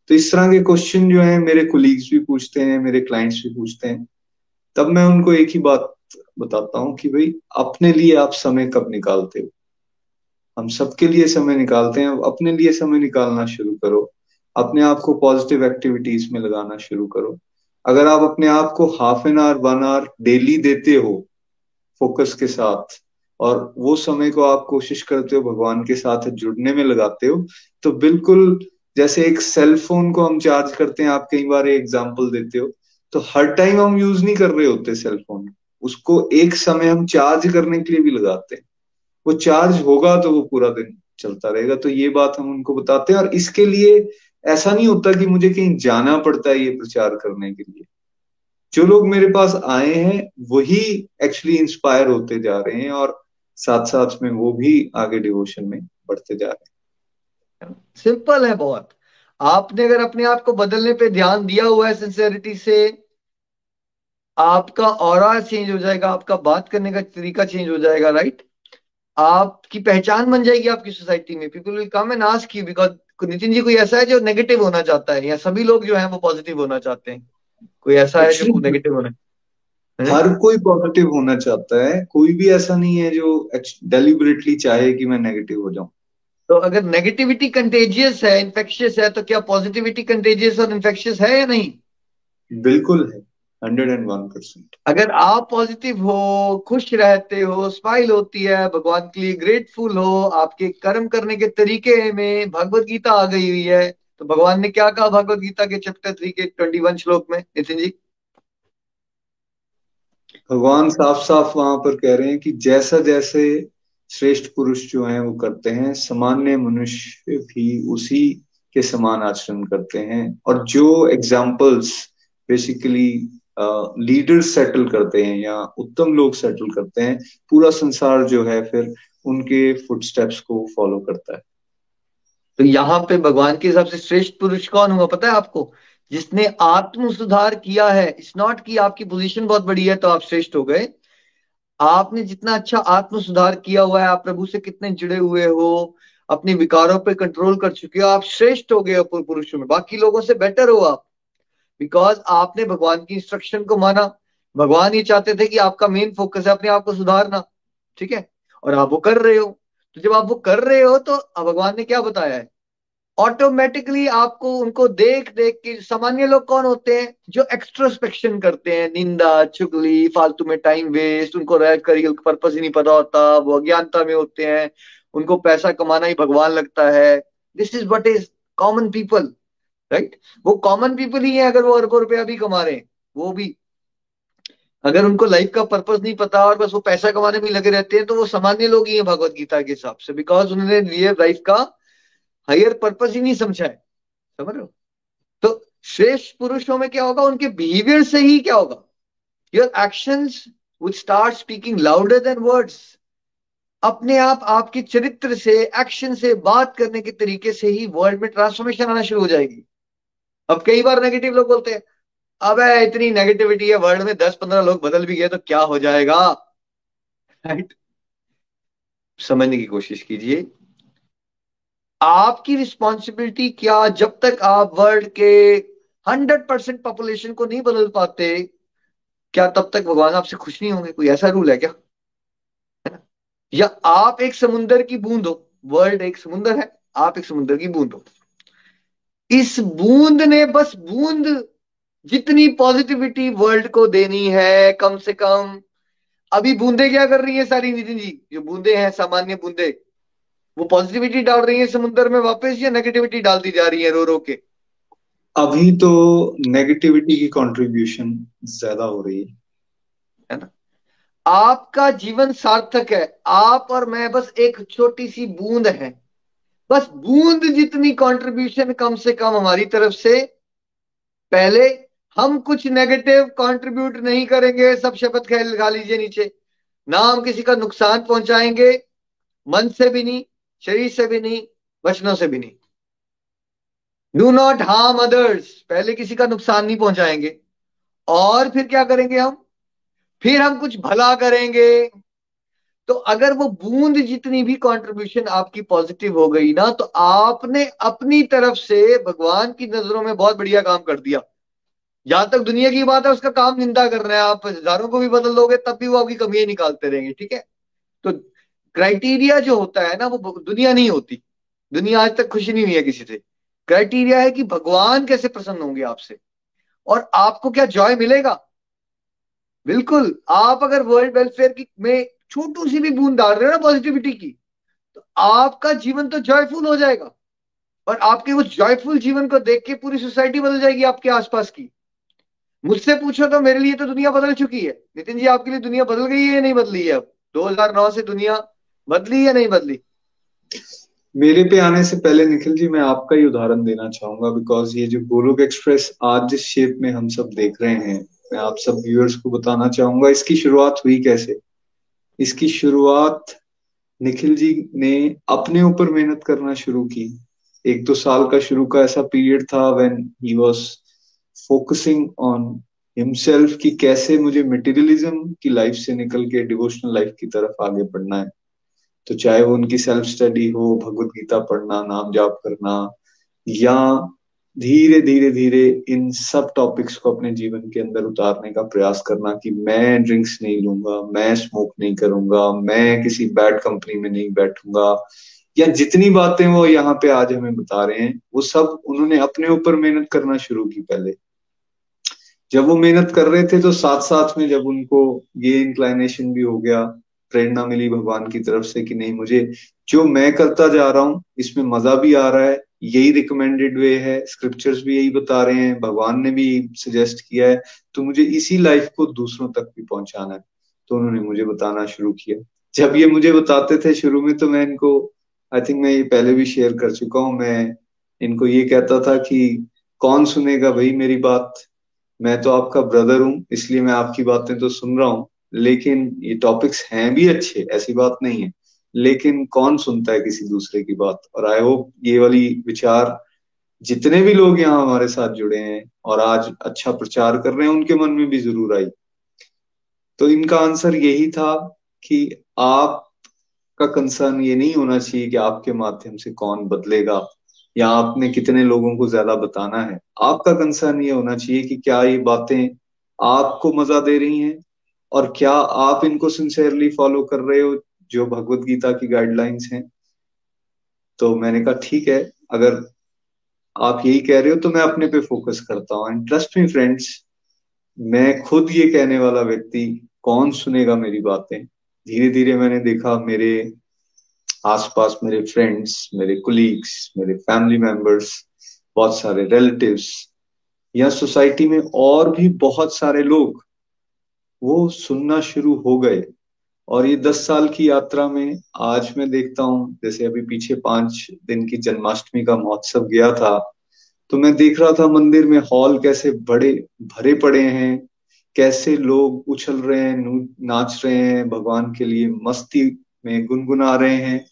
तो इस तरह के क्वेश्चन जो है, मेरे कोलीग्स भी पूछते हैं, मेरे क्लाइंट्स भी पूछते हैं। तब मैं उनको एक ही बात बताता हूँ कि भाई, अपने लिए आप समय कब निकालते हो? हम सबके लिए समय निकालते हैं अपने लिए समय निकालना शुरू करो। अपने आप को पॉजिटिव एक्टिविटीज़ में लगाना शुरू करो। अगर आप अपने आप को half an hour one hour daily देते हो फोकस के साथ, और वो समय को आप कोशिश करते हो भगवान के साथ जुड़ने में लगाते हो तो बिल्कुल जैसे एक सेल फ़ोन को हम चार्ज करते हैं, आप कई बार एग्ज़ाम्पल देते हो तो हर टाइम हम यूज़ नहीं कर रहे होते सेल फ़ोन उसको एक समय हम चार्ज करने के लिए भी लगाते हैं। वो चार्ज होगा तो वो पूरा दिन चलता रहेगा। तो ये बात हम उनको बताते हैं, और इसके लिए ऐसा नहीं होता कि मुझे कहीं जाना पड़ता है ये प्रचार करने के लिए। जो लोग मेरे पास आए हैं, वही एक्चुअली इंस्पायर होते जा रहे हैं और साथ साथ में वो भी आगे डिवोशन में बढ़ते जा रहे हैं। सिंपल है बहुत। आपने अगर अपने आप को बदलने पे ध्यान दिया हुआ है सिंसियरिटी से, आपका और चेंज हो जाएगा, आपका बात करने का तरीका चेंज हो जाएगा राइट आपकी पहचान बन जाएगी आपकी सोसाइटी में people will come and ask you because Nitin ji कोई ऐसा है जो नेगेटिव होना चाहता है? या सभी लोग जो है वो पॉजिटिव होना चाहते हैं? कोई ऐसा है जो नेगेटिव होना हर कोई पॉजिटिव होना चाहता है। कोई भी ऐसा नहीं है जो डेलिबरेटली चाहे कि मैं नेगेटिव हो जाऊँ। तो अगर नेगेटिविटी कंटेजियस है इन्फेक्शियस है तो क्या पॉजिटिविटी कंटेजियस और इन्फेक्शियस है या नहीं? बिल्कुल है। Hundred and one percent. अगर आप पॉजिटिव हो खुश रहते हो स्माइल होती है भगवान के लिए ग्रेटफुल हो आपके कर्म करने के तरीके में भगवत गीता आ गई हुई है तो भगवान ने क्या कहा भगवत गीता के चैप्टर थ्री के ट्वेंटी वन श्लोक में? नितिन जी। भगवान साफ़ साफ़ वहाँ पर कह रहे हैं कि जैसा जैसे श्रेष्ठ पुरुष जो हैं वो करते हैं सामान्य मनुष्य भी उसी के समान आचरण करते हैं। और जो एग्जाम्पल्स बेसिकली लीडर सेटल करते हैं या उत्तम लोग सेटल करते हैं, पूरा संसार जो है फिर उनके फुटस्टेप्स को फॉलो करता है। तो यहाँ पे भगवान के हिसाब से श्रेष्ठ पुरुष कौन हुआ पता है आपको? जिसने आत्म सुधार किया है इट्स नॉट कि आपकी पोजीशन बहुत बड़ी है तो आप श्रेष्ठ हो गए। आपने जितना अच्छा आत्म सुधार किया हुआ है, आप प्रभु से कितने जुड़े हुए हो, अपने विकारों पे कंट्रोल कर चुके हो, आप श्रेष्ठ हो गए पुरुषों में। बाकी लोगों से बेटर हो आप। बिकॉज़ आपने भगवान की इंस्ट्रक्शन को माना। भगवान ये चाहते थे कि आपका मेन फोकस है अपने आप को सुधारना। ठीक है? और आप वो कर रहे हो। तो जब आप वो कर रहे हो तो भगवान ने क्या बताया है? ऑटोमेटिकली आपको उनको देख देख के सामान्य लोग कौन होते हैं? जो एक्स्ट्रोस्पेक्शन करते हैं। निंदा, चुगली, फालतू में टाइम वेस्ट उनको रह कर पर्पज ही नहीं पता होता। वो अज्ञानता में होते हैं। उनको पैसा कमाना ही भगवान लगता है। This is what is common people right वो कॉमन पीपल ही है अगर वो अरबों रुपया भी कमा रहे हैं, वो भी। अगर उनको लाइफ का पर्पज नहीं पता और बस वो पैसा कमाने में लगे रहते हैं तो वो सामान्य लोग ही हैं भगवत गीता के हिसाब से बिकॉज़ उन्होंने लिए लाइफ का हायर पर्पज ही नहीं समझा है। समझ रहे हो? तो श्रेष्ठ पुरुषों में क्या होगा? उनके बिहेवियर से ही क्या होगा? Your action would start speaking louder than words अपने आप, आपके चरित्र से एक्शन से, बात करने के तरीके से ही वर्ल्ड में ट्रांसफॉर्मेशन आना शुरू हो जाएगी। अब कई बार नेगेटिव लोग बोलते हैं, अब, इतनी नेगेटिविटी है वर्ल्ड में दस पंद्रह लोग बदल भी गए तो क्या हो जाएगा? राइट समझने की कोशिश कीजिए। आपकी रिस्पॉन्सिबिलिटी क्या, जब तक आप वर्ल्ड के हंड्रेड परसेंट पॉपुलेशन को नहीं बदल पाते, क्या तब तक भगवान आपसे खुश नहीं होंगे? कोई ऐसा रूल है क्या? या आप एक समुंदर की बूंद हो? वर्ल्ड एक समुंदर है, आप एक समुद्र की बूंद हो। इस बूंद ने बस बूंद जितनी पॉजिटिविटी वर्ल्ड को देनी है कम से कम। अभी बूंदे क्या कर रही है सारी नितिन जी? जो बूंदे हैं सामान्य बूंदे। वो पॉजिटिविटी डाल रही है समुद्र में वापस या नेगेटिविटी डाल दी जा रही है रो रो के? अभी तो नेगेटिविटी की कंट्रीब्यूशन ज़्यादा हो रही है। है ना? आपका जीवन सार्थक है। आप और मैं बस एक छोटी सी बूंद है। बस बूंद जितनी कंट्रीब्यूशन कम से कम हमारी तरफ़ से, पहले हम कुछ नेगेटिव कंट्रीब्यूट नहीं करेंगे, सब शपथ खेल लगा लीजिए नीचे। ना हम किसी का नुकसान पहुंचाएँगे, मन से भी नहीं, शरीर से भी नहीं, वचनों से भी नहीं। डू नॉट हार्म अदर्स पहले किसी का नुकसान नहीं पहुंचाएँगे। और फिर क्या करेंगे हम? फिर हम कुछ भला करेंगे। तो अगर वो बूंद जितनी भी कंट्रीब्यूशन आपकी पॉजिटिव हो गई ना तो आपने अपनी तरफ़ से भगवान की नज़रों में बहुत बढ़िया काम कर दिया। जहाँ तक दुनिया की बात है, उसका काम निंदा कर रहे हैं आप। हज़ारों को भी बदल दोगे, तब भी वो आपकी कमियाँ निकालते रहेंगे, ठीक है? तो क्राइटेरिया जो होता है ना, वो दुनिया नहीं होती। दुनिया आज तक खुशी नहीं हुई है किसी से। क्राइटेरिया है कि भगवान कैसे प्रसन्न होंगे आपसे। और आपको क्या जॉय मिलेगा? बिल्कुल, आप अगर वर्ल्ड वेलफेयर की में छोटू सी भी बूंद डाल रहे हो ना पॉजिटिविटी की तो आपका जीवन तो जॉयफुल हो जाएगा। और आपके उस जॉयफुल जीवन को देख के पूरी सोसाइटी बदल जाएगी आपके आसपास की। मुझसे पूछो तो मेरे लिए तो दुनिया बदल चुकी है। नितिन जी, आपके लिए दुनिया बदल गई है या नहीं बदली है अब? 2009 से दुनिया बदली या नहीं बदली? मेरे पे आने से पहले निखिल जी, मैं आपका ही उदाहरण देना चाहूँगा बिकॉज़ ये जो गोलोक एक्सप्रेस आज जिस शेप में हम सब देख रहे हैं, मैं आप सब व्यूअर्स को बताना चाहूँगा, इसकी शुरुआत हुई कैसे? इसकी शुरुआत निखिल जी ने अपने ऊपर मेहनत करना शुरू की। एक दो साल का शुरू का ऐसा पीरियड था when he was focusing on himself कि कैसे मुझे मटेरियलिज्म की लाइफ से निकल के डिवोशनल लाइफ की तरफ़ आगे बढ़ना है। तो चाहे वो उनकी सेल्फ स्टडी हो, भगवत गीता पढ़ना, नाम जाप करना, या धीरे धीरे धीरे इन सब टॉपिक्स को अपने जीवन के अंदर उतारने का प्रयास करना कि मैं ड्रिंक्स नहीं लूँगा, मैं स्मोक नहीं करूँगा, मैं किसी बैड कंपनी में नहीं बैठूँगा, या जितनी बातें वो यहाँ पे आज हमें बता रहे हैं, वो सब उन्होंने अपने ऊपर मेहनत करना शुरू की पहले। जब वो मेहनत कर रहे थे तो साथ साथ में जब उनको ये इंक्लाइनेशन भी हो गया, प्रेरणा मिली भगवान की तरफ़ से कि नहीं, मुझे जो मैं करता जा रहा हूँ, इसमें मज़ा भी आ रहा है यही रिकमेंडेड वे है स्क्रिप्चर्स भी यही बता रहे हैं, भगवान ने भी सजेस्ट किया है तो मुझे इसी लाइफ को दूसरों तक भी पहुंचाना है। तो उन्होंने मुझे बताना शुरू किया। जब ये मुझे बताते थे शुरू में तो मैं इनको आई थिंक मैं ये पहले भी शेयर कर चुका हूँ। मैं इनको ये कहता था कि कौन सुनेगा भाई मेरी बात? मैं तो आपका ब्रदर हूँ, इसलिए मैं आपकी बातें तो सुन रहा हूँ, लेकिन ये टॉपिक्स हैं भी अच्छे, ऐसी बात नहीं है। लेकिन कौन सुनता है किसी दूसरे की बात? और आई होप ये वाली विचार जितने भी लोग यहाँ हमारे साथ जुड़े हैं और आज अच्छा प्रचार कर रहे हैं, उनके मन में भी ज़रूर आई। तो इनका आंसर यही था कि आप का कंसर्न ये नहीं होना चाहिए कि आपके माध्यम से कौन बदलेगा, या आपने कितने लोगों को ज़्यादा बताना है। आपका कंसर्न ये होना चाहिए कि क्या ये बातें आपको मज़ा दे रही हैं, और क्या आप इनको सिंसियरली फॉलो कर रहे हो जो भगवत गीता की गाइडलाइंस हैं। तो मैंने कहा, ठीक है, अगर आप यही कह रहे हो तो मैं अपने पे फोकस करता हूँ। एंड ट्रस्ट मी फ्रेंड्स मैं खुद ये कहने वाला व्यक्ति कौन सुनेगा मेरी बातें? धीरे धीरे मैंने देखा, मेरे आसपास मेरे फ्रेंड्स मेरे कुलीग्स मेरे फैमिली मेंबर्स बहुत सारे रिलेटिव्स या सोसाइटी में और भी बहुत सारे लोग, वो सुनना शुरू हो गए। और ये दस साल की यात्रा में आज मैं देखता हूँ, जैसे अभी पीछे पाँच दिन की जन्माष्टमी का महोत्सव गया था तो मैं देख रहा था मंदिर में हॉल कैसे बड़े, भरे पड़े हैं, कैसे लोग उछल रहे हैं नाच रहे हैं, भगवान के लिए मस्ती में गुनगुना रहे हैं,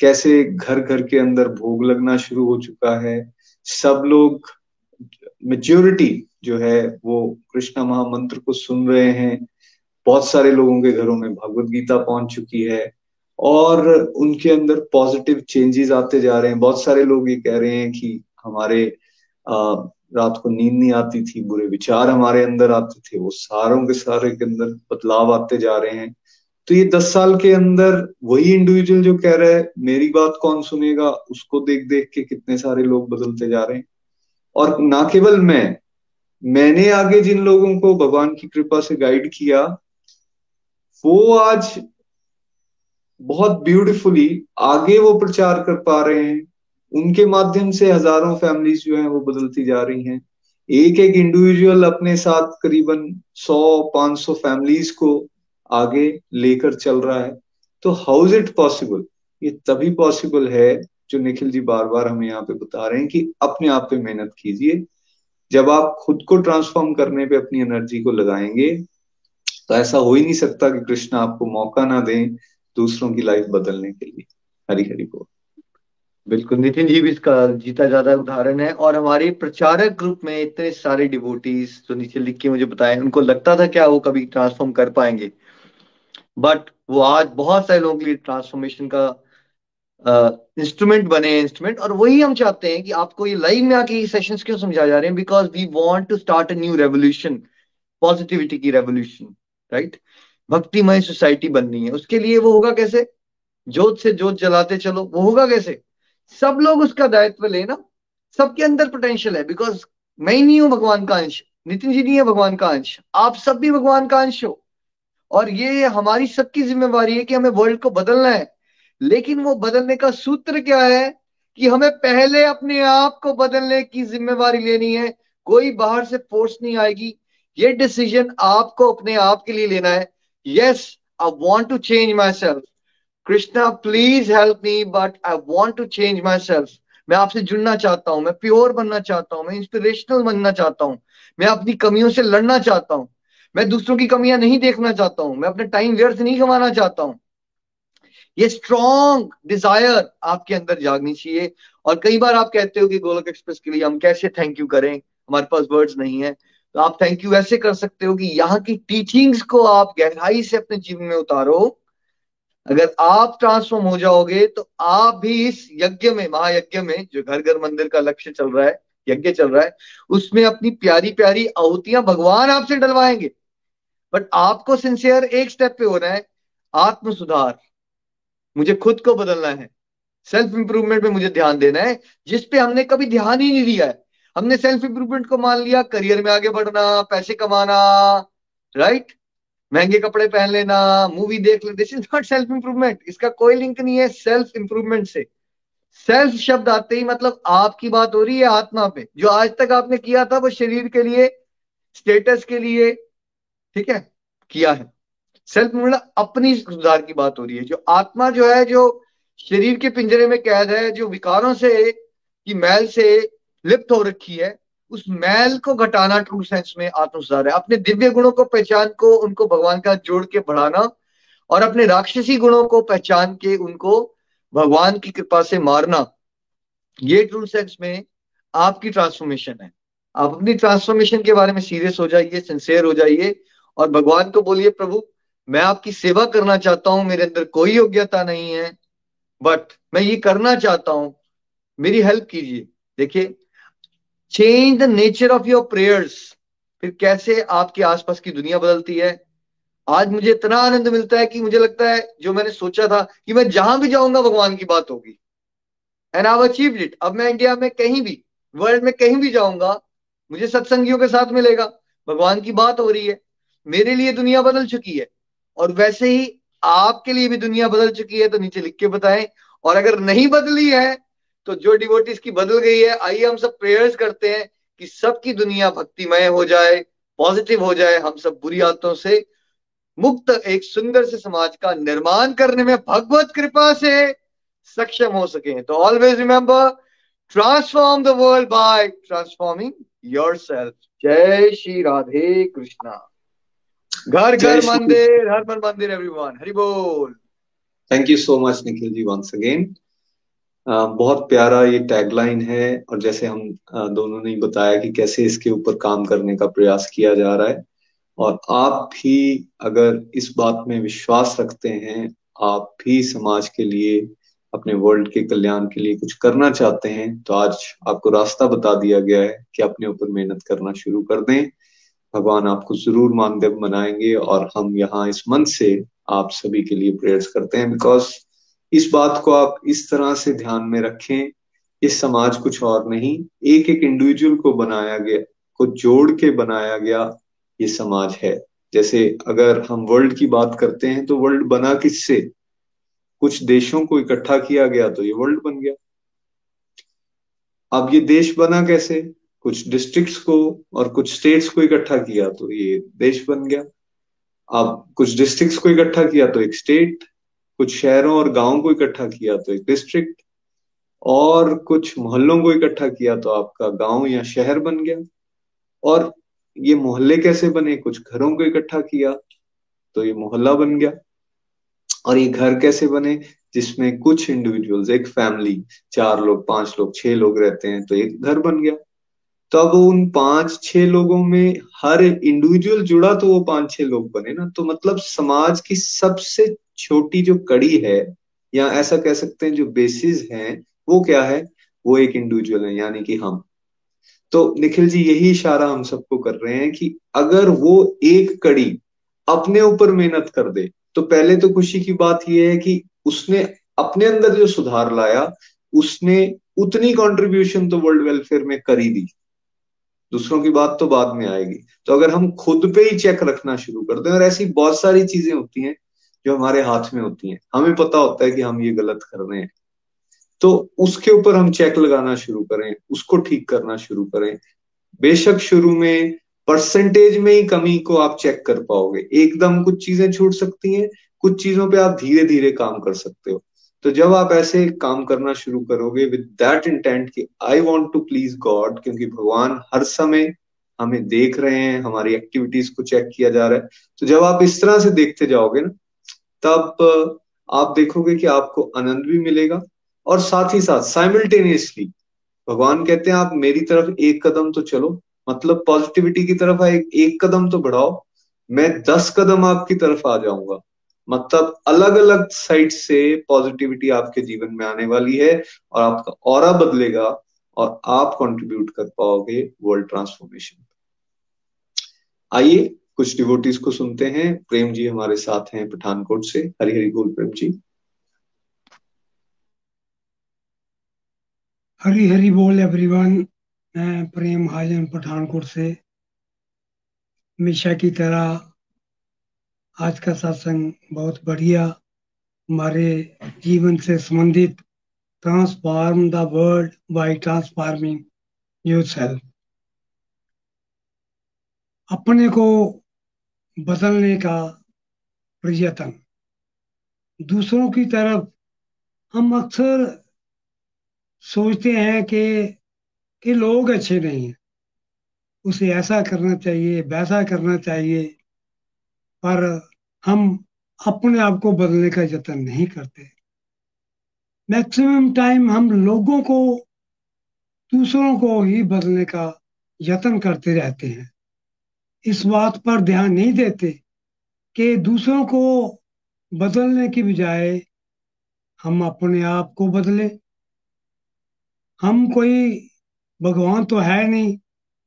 कैसे घर घर के अंदर भोग लगना शुरू हो चुका है, सब लोग मेच्योरिटी जो है वो कृष्णा महामंत्र को सुन रहे हैं बहुत सारे लोगों के घरों में भगवत गीता पहुँच चुकी है और उनके अंदर पॉजिटिव चेंजेस आते जा रहे हैं। बहुत सारे लोग ये कह रहे हैं कि हमारे रात को नींद नहीं आती थी, बुरे विचार हमारे अंदर आते थे, वो सारों के सारे के अंदर बदलाव आते जा रहे हैं। तो ये दस साल के अंदर वही इंडिविजुअल जो कह रहा है, मेरी बात कौन सुनेगा, उसको देख देख के कितने सारे लोग बदलते जा रहे हैं। और ना केवल मैं, मैंने आगे जिन लोगों को भगवान की कृपा से गाइड किया वो आज बहुत ब्यूटीफुली आगे वो प्रचार कर पा रहे हैं। उनके माध्यम से हज़ारों फैमिलीज़ जो हैं वो बदलती जा रही हैं। एक एक इंडिविजुअल अपने साथ करीबन 100 सौ फैमिलीज़ को आगे लेकर चल रहा है। तो हाउ इज़ इट पॉसिबल ये तभी पॉसिबल है जो निखिल जी बार बार हमें यहाँ पे बता रहे हैं कि अपने आप पे मेहनत कीजिए। जब आप खुद को ट्रांसफॉर्म करने पे अपनी एनर्जी को लगाएँगे तो ऐसा हो ही नहीं सकता कि कृष्ण आपको मौका ना दें दूसरों की लाइफ बदलने के लिए। हरी हरी बोल। बिल्कुल, नितिन जी भी इसका जीता ज़्यादा उदाहरण है और हमारे प्रचारक ग्रुप में इतने सारे डिवोटीज जो नीचे लिख के मुझे बताए, उनको लगता था क्या वो कभी ट्रांसफॉर्म कर पाएँगे? बट वो आज बहुत सारे लोगों के लिए ट्रांसफॉर्मेशन का इंस्ट्रूमेंट बने इंस्ट्रूमेंट और वही हम चाहते हैं कि आपको ये लाइव में आके ये सेशंस क्यों समझा जा रहे हैं? Because we want to start a new revolution positivity की रेवोल्यूशन राइट? भक्तिमय सोसाइटी बननी है। उसके लिए वो होगा कैसे? जोत से जोत जलाते चलो। वो होगा कैसे? सब लोग उसका दायित्व लेना सबके अंदर पोटेंशियल है। बिकॉज़ मैं ही नहीं हूँ भगवान का अंश। नितिन जी नहीं है भगवान का अंश। आप सब भी भगवान का अंश हो। और ये हमारी सबकी जिम्मेवारी है कि हमें वर्ल्ड को बदलना है। लेकिन वो बदलने का सूत्र क्या है? कि हमें पहले अपने आप को बदलने की जिम्मेवारी लेनी है। कोई बाहर से फोर्स नहीं आएगी। ये डिसीज़न आपको अपने आप के लिए लेना है। Yes I want to change my self Krishna please help me but I want to change my self मैं आपसे जुड़ना चाहता हूँ, मैं प्योर बनना चाहता हूँ, मैं इंस्पिरेशनल बनना चाहता हूँ, मैं अपनी कमियों से लड़ना चाहता हूँ, मैं दूसरों की कमियाँ नहीं देखना चाहता हूँ, मैं अपने टाइम व्यर्थ नहीं कमाना चाहता हूँ। ये स्ट्रॉन्ग डिज़ायर आपके अंदर जागनी चाहिए। और कई बार आप कहते हो कि गोलक एक्सप्रेस के लिए हम कैसे थैंक यू करें? हमारे पास वर्ड्स नहीं है। तो आप थैंक यू ऐसे कर सकते हो कि यहाँ की टीचिंग्स को आप गहराई से अपने जीवन में उतारो। अगर आप ट्रांसफॉर्म हो जाओगे तो आप भी इस यज्ञ में, महायज्ञ में, जो घर घर मंदिर का लक्ष्य चल रहा है, यज्ञ चल रहा है, उसमें अपनी प्यारी प्यारी आहुतियाँ भगवान आपसे डलवाएँगे। बट आपको सिंसियर एक स्टेप पे होना है आत्म सुधार मुझे खुद को बदलना है। सेल्फ इंप्रूवमेंट में मुझे ध्यान देना है जिसपे हमने कभी ध्यान ही नहीं दिया है। हमने सेल्फ इंप्रूवमेंट को मान लिया करियर में आगे बढ़ना, पैसे कमाना राइट महँगे कपड़े पहन लेना मूवी देख लेना this is not self improvement इसका कोई लिंक नहीं है सेल्फ इंप्रूवमेंट से। सेल्फ शब्द आते ही मतलब आपकी बात हो रही है आत्मा पे। जो आज तक आपने किया था वो शरीर के लिए स्टेटस के लिए, ठीक है, किया है। सेल्फ मतलब अपनी सुधार की बात हो रही है। जो आत्मा जो है, जो शरीर के पिंजरे में कैद है, जो विकारों से, की मैल से लिप्त हो रखी है, उस मैल को घटाना ट्रू सेंस में आत्म सुधार है। अपने दिव्य गुणों को पहचान को, उनको भगवान का जोड़ के बढ़ाना और अपने राक्षसी गुणों को पहचान के उनको भगवान की कृपा से मारना, ये ट्रू सेंस में आपकी ट्रांसफॉर्मेशन है। आप अपनी ट्रांसफॉर्मेशन के बारे में सीरियस हो जाइए सिंसेयर हो जाइए और भगवान को बोलिए, प्रभु, मैं आपकी सेवा करना चाहता हूँ, मेरे अंदर कोई योग्यता नहीं है बट मैं ये करना चाहता हूँ, मेरी हेल्प कीजिए। देखिए change the nature of your prayers फिर कैसे आपके आसपास की दुनिया बदलती है? आज मुझे इतना आनंद मिलता है कि मुझे लगता है जो मैंने सोचा था कि मैं जहाँ भी जाऊँगा भगवान की बात होगी। एंड आई अचीव इट अब मैं इंडिया में कहीं भी वर्ल्ड में कहीं भी जाऊँगा, मुझे सत्संगियों के साथ मिलेगा। भगवान की बात हो रही है। मेरे लिए दुनिया बदल चुकी है। और वैसे ही आपके लिए भी दुनिया बदल चुकी है तो नीचे लिख के बताएँ। और अगर नहीं बदली है तो जो डिवोटीज की बदल गई है आइए हम सब प्रेयर्स करते हैं कि सबकी दुनिया भक्तिमय हो जाए पॉजिटिव हो जाए हम सब बुरी आदतों से मुक्त एक सुंदर से समाज का निर्माण करने में भगवत कृपा से सक्षम हो सके तो always remember transform the world by transforming your self जय श्री राधे कृष्णा। घर घर मंदिर हर मन मंदिर एवरीवन हरि बोल। Thank you so much Nikhil ji once again बहुत प्यारा ये टैगलाइन है और जैसे हम दोनों ने बताया कि कैसे इसके ऊपर काम करने का प्रयास किया जा रहा है। और आप भी अगर इस बात में विश्वास रखते हैं, आप भी समाज के लिए, अपने वर्ल्ड के कल्याण के लिए कुछ करना चाहते हैं तो आज आपको रास्ता बता दिया गया है कि अपने ऊपर मेहनत करना शुरू कर दें। भगवान आपको ज़रूर मानदेव बनाएँगे और हम यहाँ इस मन से आप सभी के लिए प्रेयर्स करते हैं बिकॉज़ इस बात को आप इस तरह से ध्यान में रखें इस समाज कुछ और नहीं, एक एक इंडिविजुअल को बनाया गया, को जोड़ के बनाया गया ये समाज है। जैसे अगर हम वर्ल्ड की बात करते हैं तो वर्ल्ड बना किससे? कुछ देशों को इकट्ठा किया गया तो ये वर्ल्ड बन गया। अब ये देश बना कैसे? कुछ डिस्ट्रिक्ट्स को और कुछ स्टेट्स को इकट्ठा किया तो ये देश बन गया। अब कुछ डिस्ट्रिक्ट्स को इकट्ठा किया तो एक स्टेट कुछ शहरों और गाँवों को इकट्ठा किया तो एक डिस्ट्रिक्ट और कुछ मोहल्लों को इकट्ठा किया तो आपका गाँव या शहर बन गया। और ये मोहल्ले कैसे बने? कुछ घरों को इकट्ठा किया तो ये मोहल्ला बन गया। और ये घर कैसे बने? जिसमें कुछ इंडिविजुअल्स एक फैमिली चार लोग, पाँच लोग, छह लोग रहते हैं तो एक घर बन गया। तो अब उन पाँच छह लोगों में हर इंडिविजुअल जुड़ा तो वो पाँच छह लोग बने ना। तो मतलब समाज की सबसे छोटी जो कड़ी है, या ऐसा कह सकते हैं जो बेसिस है, वो क्या है? वो एक इंडिविजुअल है, यानी कि हम। तो निखिल जी, यही इशारा हम सबको कर रहे हैं कि अगर वो एक कड़ी अपने ऊपर मेहनत कर दे तो पहले तो खुशी की बात यह है कि उसने अपने अंदर जो सुधार लाया, उसने उतनी कंट्रीब्यूशन तो वर्ल्ड वेलफेयर में कर दी। दूसरों की बात तो बाद में आएगी। तो अगर हम खुद पे ही चेक रखना शुरू कर दें, और ऐसी बहुत सारी चीज़ें होती हैं जो हमारे हाथ में होती हैं, हमें पता होता है कि हम ये गलत कर रहे हैं। तो उसके ऊपर हम चेक लगाना शुरू करें, उसको ठीक करना शुरू करें। बेशक शुरू में परसेंटेज में ही कमी को आप चेक कर पाओगे। एकदम कुछ चीज़ें छूट सकती हैं, कुछ चीज़ों पे आप धीरे धीरे काम कर सकते हो। तो जब आप ऐसे काम करना शुरू करोगे विद दैट इंटेंट कि I want to please God क्योंकि भगवान हर समय हमें देख रहे हैं हमारी एक्टिविटीज़ को चेक किया जा रहा है। तो जब आप इस तरह से देखते जाओगे ना तब आप देखोगे कि आपको आनंद भी मिलेगा और साथ ही साथ साइमल्टेनियसली भगवान कहते हैं आप मेरी तरफ़ एक कदम तो चलो मतलब पॉजिटिविटी की तरफ़ एक, एक कदम तो बढ़ाओ मैं दस कदम आपकी तरफ़ आ जाऊँगा। मतलब अलग अलग साइड से पॉजिटिविटी आपके जीवन में आने वाली है और आपका और बदलेगा और आप कंट्रीब्यूट कर पाओगे वर्ल्ड ट्रांसफॉर्मेशन आइए कुछ डिवोटीज को सुनते हैं। प्रेम जी हमारे साथ हैं पठानकोट से। हरी हरी बोल प्रेम जी। हरी हरी बोल एवरीवन मैं प्रेम हाजन पठानकोट से। हमेशा की तरह आज का सत्संग बहुत बढ़िया, हमारे जीवन से संबंधित transform the world by transforming yourself अपने को बदलने का प्रयत्न। दूसरों की तरफ़ हम अक्सर सोचते हैं कि कि लोग अच्छे नहीं हैं। उसे ऐसा करना चाहिए, वैसा करना चाहिए। पर हम अपने आप को बदलने का यत्न नहीं करते। मैक्सिमम टाइम हम लोगों को, दूसरों को ही बदलने का यत्न करते रहते हैं। इस बात पर ध्यान नहीं देते कि दूसरों को बदलने की बजाय हम अपने आप को बदले। हम कोई भगवान तो है नहीं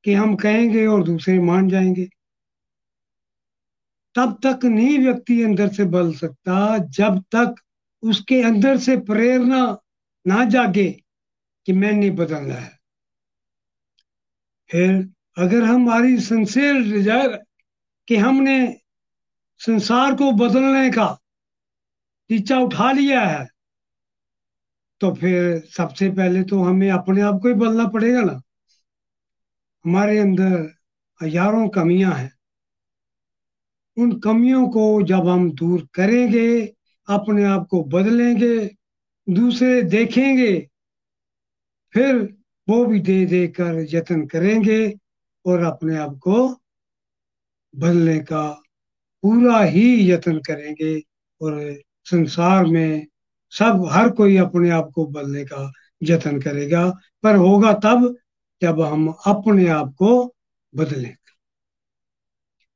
कि हम कहेंगे और दूसरे मान जाएँगे। तब तक नहीं व्यक्ति अंदर से बदल सकता, जब तक उसके अंदर से प्रेरणा ना जागे कि मैंने बदलना है। फिर अगर हमारी सिंसियर डिज़ायर कि हमने संसार को बदलने का टीचा उठा लिया है तो फिर सबसे पहले तो हमें अपने आप को ही बदलना पड़ेगा ना। हमारे अंदर हज़ारों कमियाँ हैं। उन कमियों को जब हम दूर करेंगे, अपने आप को बदलेंगे, दूसरे देखेंगे, फिर वो भी दे दे कर यत्न करेंगे और अपने आप को बदलने का पूरा ही यत्न करेंगे और संसार में सब, हर कोई अपने आप को बदलने का यत्न करेगा। पर होगा तब जब हम अपने आप को बदलें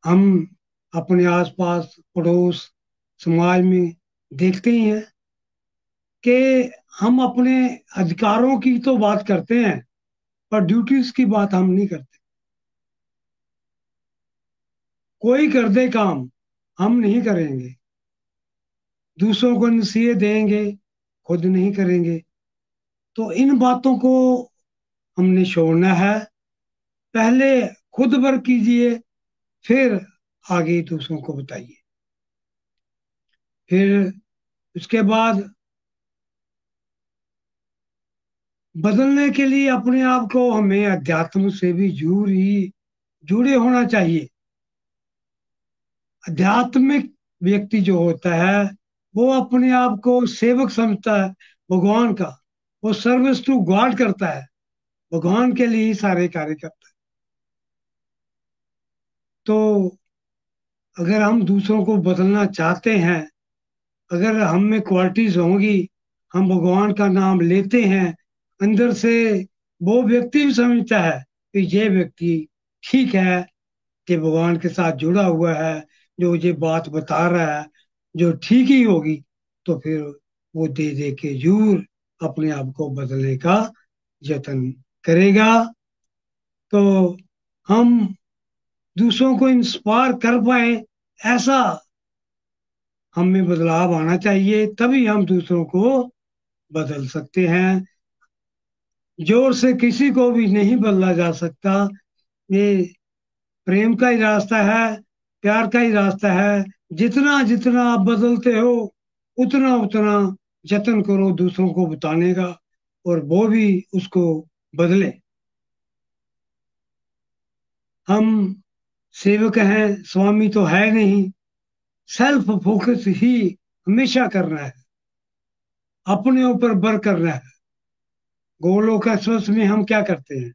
हम अपने आसपास, पड़ोस, समाज में देखते ही हैं कि हम अपने अधिकारों की तो बात करते हैं, पर ड्यूटीज़ की बात हम नहीं करते। कोई कर दे काम, हम नहीं करेंगे। दूसरों को नसीहत देंगे, खुद नहीं करेंगे। तो इन बातों को हमने छोड़ना है। पहले खुद वर्क कीजिए, फिर आगे दूसरों को बताइए। फिर उसके बाद बदलने के लिए अपने आप को हमें अध्यात्म से भी जुड़ ही जुड़े होना चाहिए। आध्यात्मिक व्यक्ति जो होता है, वो अपने आप को सेवक समझता है भगवान का। वो सर्विस टू गॉड करता है, भगवान के लिए ही सारे कार्य करता है। तो अगर हम दूसरों को बदलना चाहते हैं, अगर हम में क्वालिटीज होंगी, हम भगवान का नाम लेते हैं, अंदर से वो व्यक्ति भी समझता है कि ये व्यक्ति ठीक है कि भगवान के साथ जुड़ा हुआ है, जो ये बात बता रहा है, जो ठीक ही होगी तो फिर वो दे दे के ज़रूर अपने आप को बदलने का यत्न करेगा। तो हम दूसरों को इंस्पायर कर पाए ऐसा हम में बदलाव आना चाहिए, तभी हम दूसरों को बदल सकते हैं। ज़ोर से किसी को भी नहीं बदला जा सकता। ये प्रेम का ही रास्ता है, प्यार का ही रास्ता है। जितना जितना आप बदलते हो, उतना उतना जतन करो दूसरों को बताने का और वो भी उसको बदले। हम सेवक हैं, स्वामी तो है नहीं। सेल्फ फोकस ही हमेशा करना है। अपने ऊपर बर करना है। गोलोक एक्सप्रेस में हम क्या करते हैं?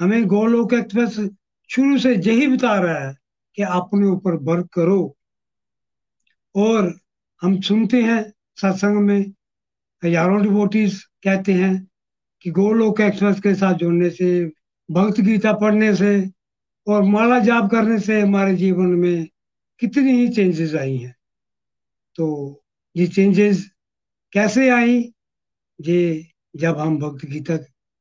हमें गोलोक एक्सप्रेस शुरू से यही बता रहा है कि अपने ऊपर वर्क करो। और हम सुनते हैं सत्संग में, हज़ारों डिवोटीज कहते हैं कि गोलोक एक्सप्रेस के साथ जुड़ने से, भक्त गीता पढ़ने से और माला जाप करने से हमारे जीवन में कितनी ही चेंजेस आई हैं। तो ये चेंजेस कैसे आई? ये जब हम भक्त गीता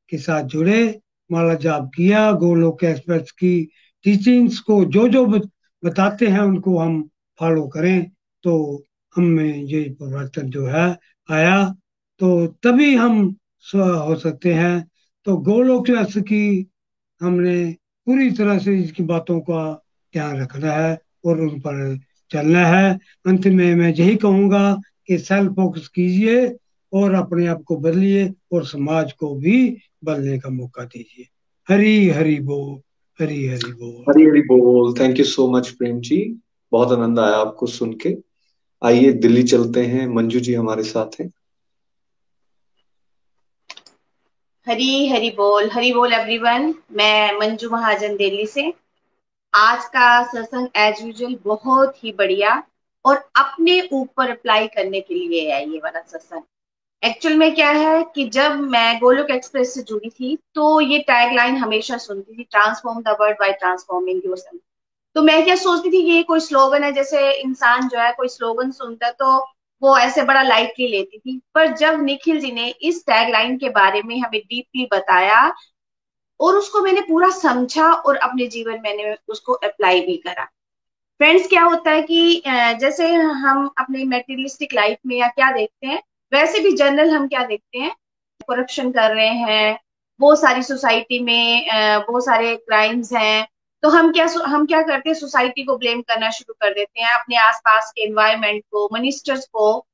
के साथ जुड़े, माला जाप किया, गोलोक एक्सप्रेस की टीचिंग्स को जो जो बताते हैं उनको हम फॉलो करें तो हम ये परिवर्तन जो है, आया। तो तभी हम हो सकते हैं। तो गोलोक की हमने पूरी तरह से इसकी बातों का ध्यान रखना है और उन पर चलना है। अंत में मैं यही कहूँगा कि सेल्फ फोकस कीजिए और अपने आप को बदलिए और समाज को भी बदलने का मौका दीजिए। हरी हरी बोल, हरी हरी बोल। हरी हरी बोल। Thank you so much Prem ji. बहुत आनंद आया आपको सुन के। आइए, दिल्ली चलते हैं। मंजू जी हमारे साथ हैं। हरी हरी बोल। हरी बोल एवरीवन मैं मंजू महाजन दिल्ली से। आज का सत्संग एज यूजल बहुत ही बढ़िया और अपने ऊपर अप्लाई करने के लिए है ये वाला सत्संग। एक्चुअल में क्या है कि जब मैं गोलोक एक्सप्रेस से जुड़ी थी तो ये टैगलाइन हमेशा सुनती थी transform the world by transforming yourself तो मैं क्या सोचती थी, ये कोई स्लोगन है, जैसे इंसान जो है, कोई स्लोगन सुनता तो वो ऐसे बड़ा लाइटली लेती थी। पर जब निखिल जी ने इस टैगलाइन के बारे में हमें डीपली बताया और उसको मैंने पूरा समझा और अपने जीवन मैंने उसको अप्लाई भी करा। फ्रेंड्स क्या होता है कि जैसे हम अपने मेटेरियलिस्टिक लाइफ में या क्या देखते हैं, वैसे भी जनरल हम क्या देखते हैं? करप्शन कर रहे हैं बहुत सारी सोसाइटी में बहुत सारे क्राइम्स हैं तो हम क्या हम क्या करते हैं? सोसाइटी को ब्लेम करना शुरू कर देते हैं, अपने आसपास के एनवायरमेंट को मिनिस्टर्स को।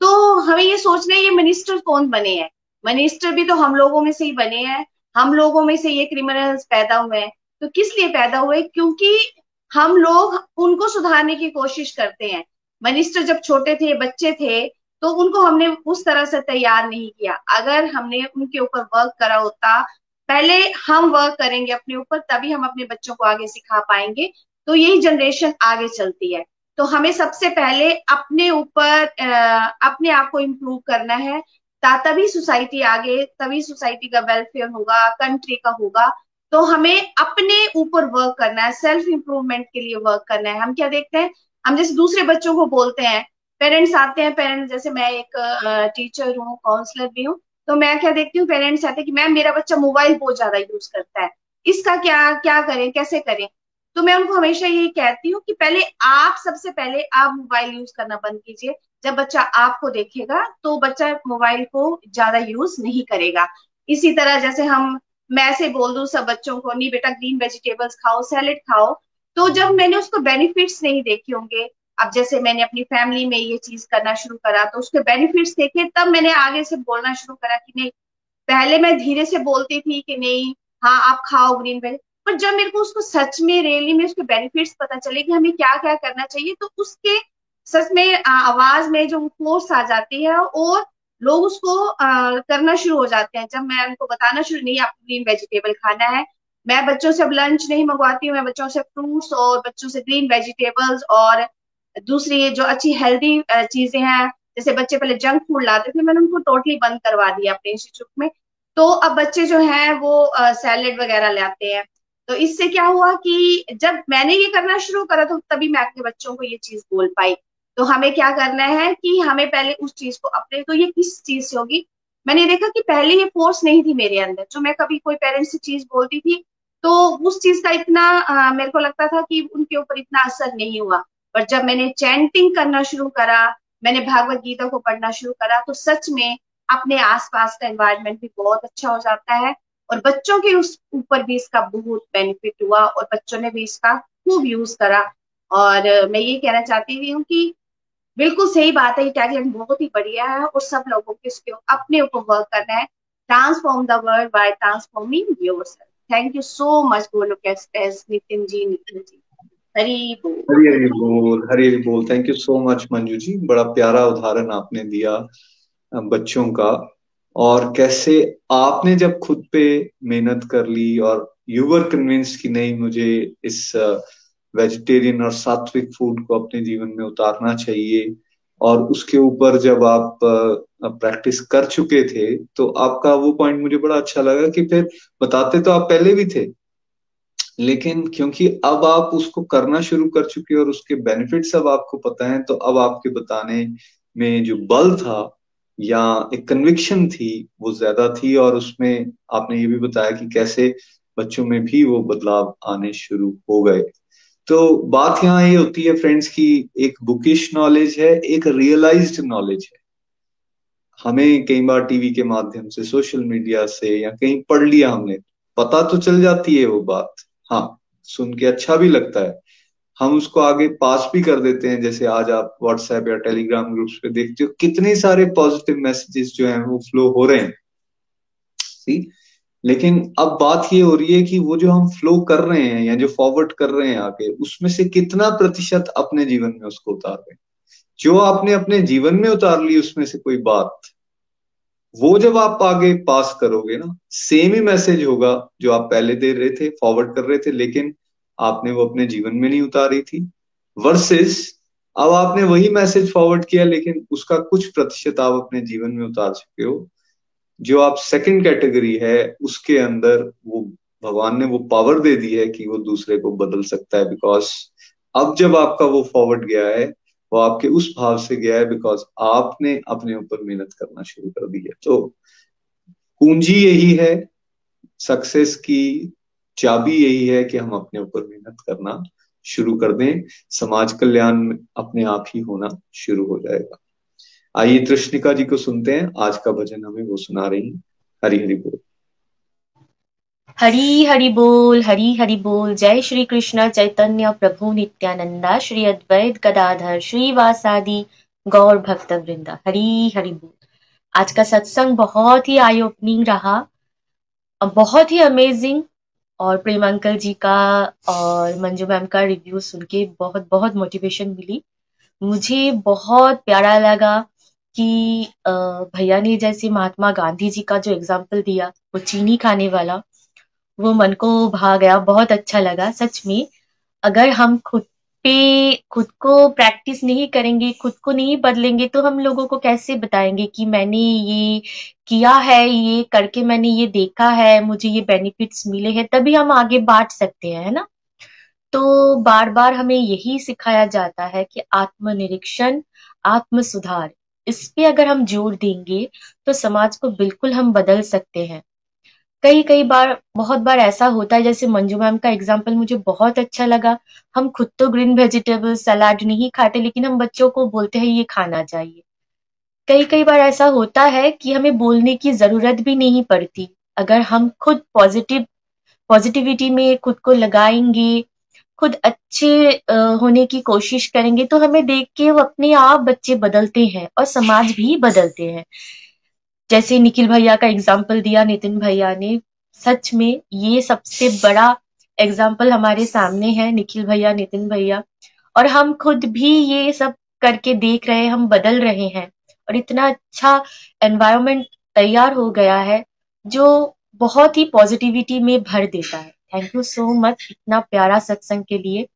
तो हमें ये सोचना है, ये मिनिस्टर कौन बने हैं? मिनिस्टर भी तो हम लोगों में से ही बने हैं। हम लोगों में से ये क्रिमिनल्स पैदा हुए हैं। तो किस लिए पैदा हुए? क्योंकि हम लोग उनको सुधारने की कोशिश करते हैं। मिनिस्टर जब छोटे थे, बच्चे थे तो उनको हमने उस तरह से तैयार नहीं किया। अगर हमने उनके ऊपर वर्क करा होता पहले हम वर्क करेंगे अपने ऊपर, तभी हम अपने बच्चों को आगे सिखा पाएँगे। तो यही जनरेशन आगे चलती है। तो हमें सबसे पहले अपने ऊपर अपने आप को इम्प्रूव करना है। तभी सोसाइटी आगे, तभी सोसाइटी का वेलफेयर होगा कंट्री का होगा। तो हमें अपने ऊपर वर्क करना है सेल्फ इंप्रूवमेंट के लिए वर्क करना है। हम क्या देखते हैं? हम जैसे दूसरे बच्चों को बोलते हैं पेरेंट्स आते हैं पेरेंट्स जैसे मैं एक टीचर हूँ काउंसलर भी हूँ। तो मैं क्या देखती हूँ पेरेंट्स आते कि मैम, मेरा बच्चा मोबाइल बहुत ज़्यादा यूज़ करता है। इसका क्या क्या करें, कैसे करें? तो मैं उनको हमेशा यही कहती हूँ कि पहले आप सबसे पहले आप मोबाइल यूज़ करना बंद कीजिए। जब बच्चा आपको देखेगा तो बच्चा मोबाइल को ज़्यादा यूज़ नहीं करेगा। इसी तरह जैसे हम मैं से बोल दू, सब बच्चों को, नहीं बेटा ग्रीन वेजिटेबल्स खाओ सैलेड खाओ। तो जब मैंने उसको बेनिफिट्स नहीं देखे होंगे अब जैसे मैंने अपनी फैमिली में ये चीज़ करना शुरू करा तो उसके बेनिफिट्स देखे, तब मैंने आगे से बोलना शुरू करा कि नहीं, पहले मैं धीरे से बोलती थी कि नहीं हाँ आप खाओ ग्रीन वेज पर जब मेरे को उसको सच में रियली में उसके बेनिफिट्स पता चले कि हमें क्या क्या करना चाहिए तो उसके सच में आवाज़ में जो फोर्स आ जाती है और लोग उसको करना शुरू हो जाते हैं। जब मैं उनको बताना शुरू, नहीं, आपको ग्रीन वेजिटेबल खाना है, मैं बच्चों से अब लंच नहीं मंगवाती हूँ, मैं बच्चों से फ्रूट्स और बच्चों से ग्रीन वेजिटेबल्स और दूसरी जो अच्छी हेल्दी चीज़ें हैं जैसे बच्चे पहले जंक फ़ूड लाते थे मैंने उनको टोटली बंद करवा दिया अपने इंस्टीट्यूट में। तो अब बच्चे जो हैं वो सैलेड वगैरह लाते हैं। तो इससे क्या हुआ कि जब मैंने ये करना शुरू करा तो तभी मैं अपने बच्चों को ये चीज़ बोल पाई। तो हमें क्या करना है कि हमें पहले उस चीज़ को अपने तो ये किस चीज़ से होगी? मैंने देखा कि पहले ये फोर्स नहीं थी मेरे अंदर जो मैं कभी कोई पेरेंट्स से चीज़ बोलती थी तो उस चीज़ का इतना आ, मेरे को लगता था कि उनके ऊपर इतना असर नहीं हुआ। पर जब मैंने चैंटिंग करना शुरू करा, मैंने भागवत गीता को पढ़ना शुरू करा तो सच में अपने आसपास का एनवायरनमेंट भी बहुत अच्छा हो जाता है और बच्चों के उस ऊपर भी इसका बहुत बेनिफिट हुआ और बच्चों ने भी इसका खूब यूज़ करा। और मैं ये कहना चाहती हूँ कि बिल्कुल सही बात है ये टैगलाइन बहुत ही बढ़िया है और सब लोगों के इसके अपने ऊपर वर्क करना है। Transform the world by transforming yourself thank you so much Golok express, Nitin ji Nitin ji. Hari बोल। हरी हरी बोल, हरी हरी बोल। Thank you so much Manju ji. बड़ा प्यारा उदाहरण आपने दिया बच्चों का। और कैसे आपने जब खुद पे मेहनत कर ली और यू वर कन्विंस कि नहीं, मुझे इस वेजिटेरियन और सात्विक फ़ूड को अपने जीवन में उतारना चाहिए, और उसके ऊपर जब आप प्रैक्टिस कर चुके थे तो आपका वो पॉइंट मुझे बड़ा अच्छा लगा कि फिर बताते तो आप पहले भी थे लेकिन क्योंकि अब आप उसको करना शुरू कर चुके और उसके बेनिफिट्स अब आपको पता है तो अब आपके बताने में जो बल था या एक कन्विक्शन थी, वो ज़्यादा थी और उसमें आपने ये भी बताया कि कैसे बच्चों में भी वो बदलाव आने शुरू हो गए। तो बात यहाँ ये होती है फ्रेंड्स की, एक बुकिश नॉलेज है, एक रियलाइज्ड नॉलेज है। हमें कई बार टीवी के माध्यम से सोशल मीडिया से या कहीं पढ़ लिया हमने, पता तो चल जाती है वो बात। हाँ सुन के अच्छा भी लगता है। हम उसको आगे पास भी कर देते हैं, जैसे आज आप व्हाट्सएप या टेलीग्राम ग्रुप्स पे देखते हो, कितने सारे पॉजिटिव मैसेजेस जो हैं वो फ्लो हो रहे हैं। सी लेकिन अब बात ये हो रही है कि वो जो हम फ्लो कर रहे हैं, या जो फॉरवर्ड कर रहे हैं आगे, उसमें से कितना प्रतिशत अपने जीवन में उसको उतार रहे हैं? जो आपने अपने जीवन में उतार ली, उसमें से कोई बात वो जब आप आगे पास करोगे ना सेम ही मैसेज होगा जो आप पहले दे रहे थे फॉरवर्ड कर रहे थे, लेकिन आपने वो अपने जीवन में नहीं उतारी थी। वर्सेस अब आपने वही मैसेज फॉरवर्ड किया, लेकिन उसका कुछ प्रतिशत आप अपने जीवन में उतार चुके हो। जो आप सेकंड कैटेगरी है, उसके अंदर वो भगवान ने वो पावर दे दी है कि वो दूसरे को बदल सकता है बिकॉज़ अब जब आपका वो फॉरवर्ड गया है वो आपके उस भाव से गया है बिकॉज़ आपने अपने ऊपर मेहनत करना शुरू कर दी है। तो पूंजी यही है सक्सेस की चाबी यही है कि हम अपने ऊपर मेहनत करना शुरू कर दें। समाज कल्याण अपने आप ही होना शुरू हो जाएगा। आइए तृष्णिका जी को सुनते हैं। आज का भजन हमें वो सुना रही हरी हरी बोल। हरी हरि बोल, हरी हरि बोल। जय श्री कृष्ण, चैतन्य, प्रभु, नित्यानंदा। श्री अद्वैत गदाधर श्रीवासादि गौर भक्त वृंदा हरी हरि बोल। आज का सत्संग बहुत ही आई ओपनिंग रहा बहुत ही अमेजिंग और प्रेम अंकल जी का और मंजू मैम का रिव्यू सुन के बहुत बहुत मोटिवेशन मिली। मुझे बहुत प्यारा लगा कि भैया ने जैसे महात्मा गांधी जी का जो एग्ज़ाम्पल दिया, वो चीनी खाने वाला वो मन को भा गया, बहुत अच्छा लगा, सच में। अगर हम खुद पे, खुद को प्रैक्टिस नहीं करेंगे, खुद को नहीं बदलेंगे तो हम लोगों को कैसे बताएँगे कि मैंने ये किया है, ये करके मैंने ये देखा है, मुझे ये बेनिफिट्स मिले हैं, तभी हम आगे बांट सकते हैं, है ना? तो बार बार हमें यही सिखाया जाता है कि आत्मनिरीक्षण आत्म सुधार इस पे अगर हम ज़ोर देंगे तो समाज को बिल्कुल हम बदल सकते हैं। कई कई बार, बहुत बार ऐसा होता है, जैसे मंजू मैम का एग्ज़ाम्पल मुझे बहुत अच्छा लगा। हम खुद तो ग्रीन वेजिटेबल सलाद नहीं खाते, लेकिन हम बच्चों को बोलते हैं, ये खाना चाहिए। कई कई बार ऐसा होता है कि हमें बोलने की ज़रूरत भी नहीं पड़ती। अगर हम खुद पॉजिटिव पॉजिटिविटी में खुद को लगाएँगे, खुद अच्छे होने की कोशिश करेंगे तो हमें देख के वो अपने आप बच्चे बदलते हैं और समाज भी बदलते हैं। जैसे निखिल भैया का एग्ज़ाम्पल दिया, नितिन भैया ने, सच में ये सबसे बड़ा एग्ज़ाम्पल हमारे सामने है, निखिल भैया, नितिन भैया। और हम खुद भी ये सब करके देख रहे हम बदल रहे हैं। और इतना अच्छा एनवायरमेंट तैयार हो गया है, जो बहुत ही पॉजिटिविटी में भर देता है। थैंक यू सो मच इतना प्यारा सत्संग के लिए।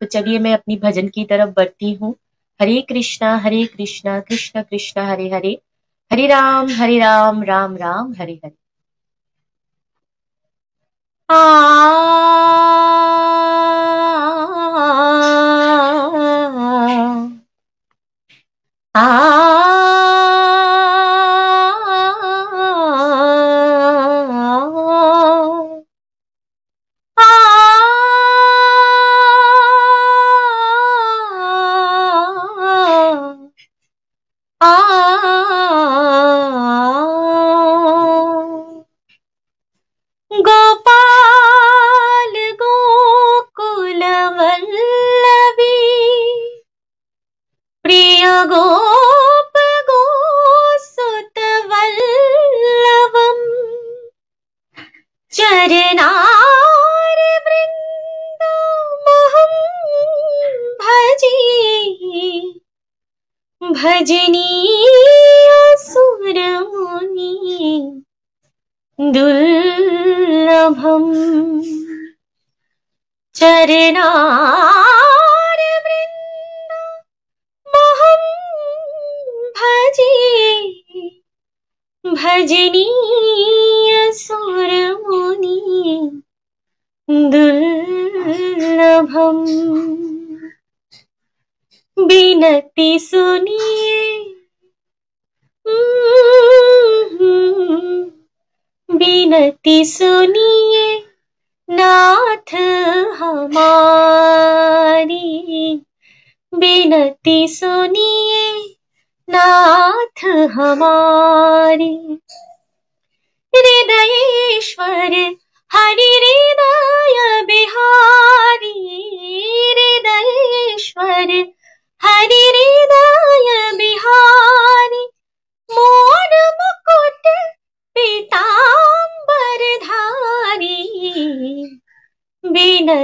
तो चलिए मैं अपनी भजन की तरफ़ बढ़ती हूँ। हरे कृष्णा हरे कृष्णा, कृष्ण कृष्ण, हरे हरे। हरे राम हरे राम राम राम हरे हरे आ, गोपाल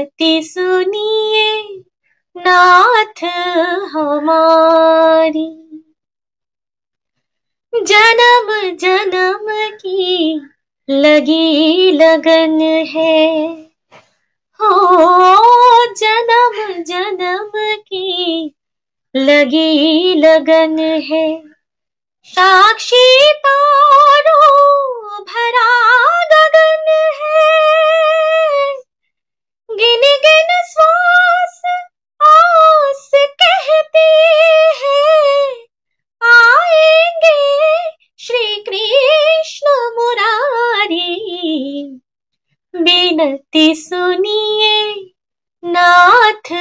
बिनती सुनिए, नाथ हमारी। जन्म जन्म की लगी लगन है। हो, जन्म जन्म की लगी लगन है। साक्षी तारो भरा गगन है। गिन गिन श्वास, आस कहती है। आएँगे श्री कृष्ण मुरारी। बिनती सुनिए नाथ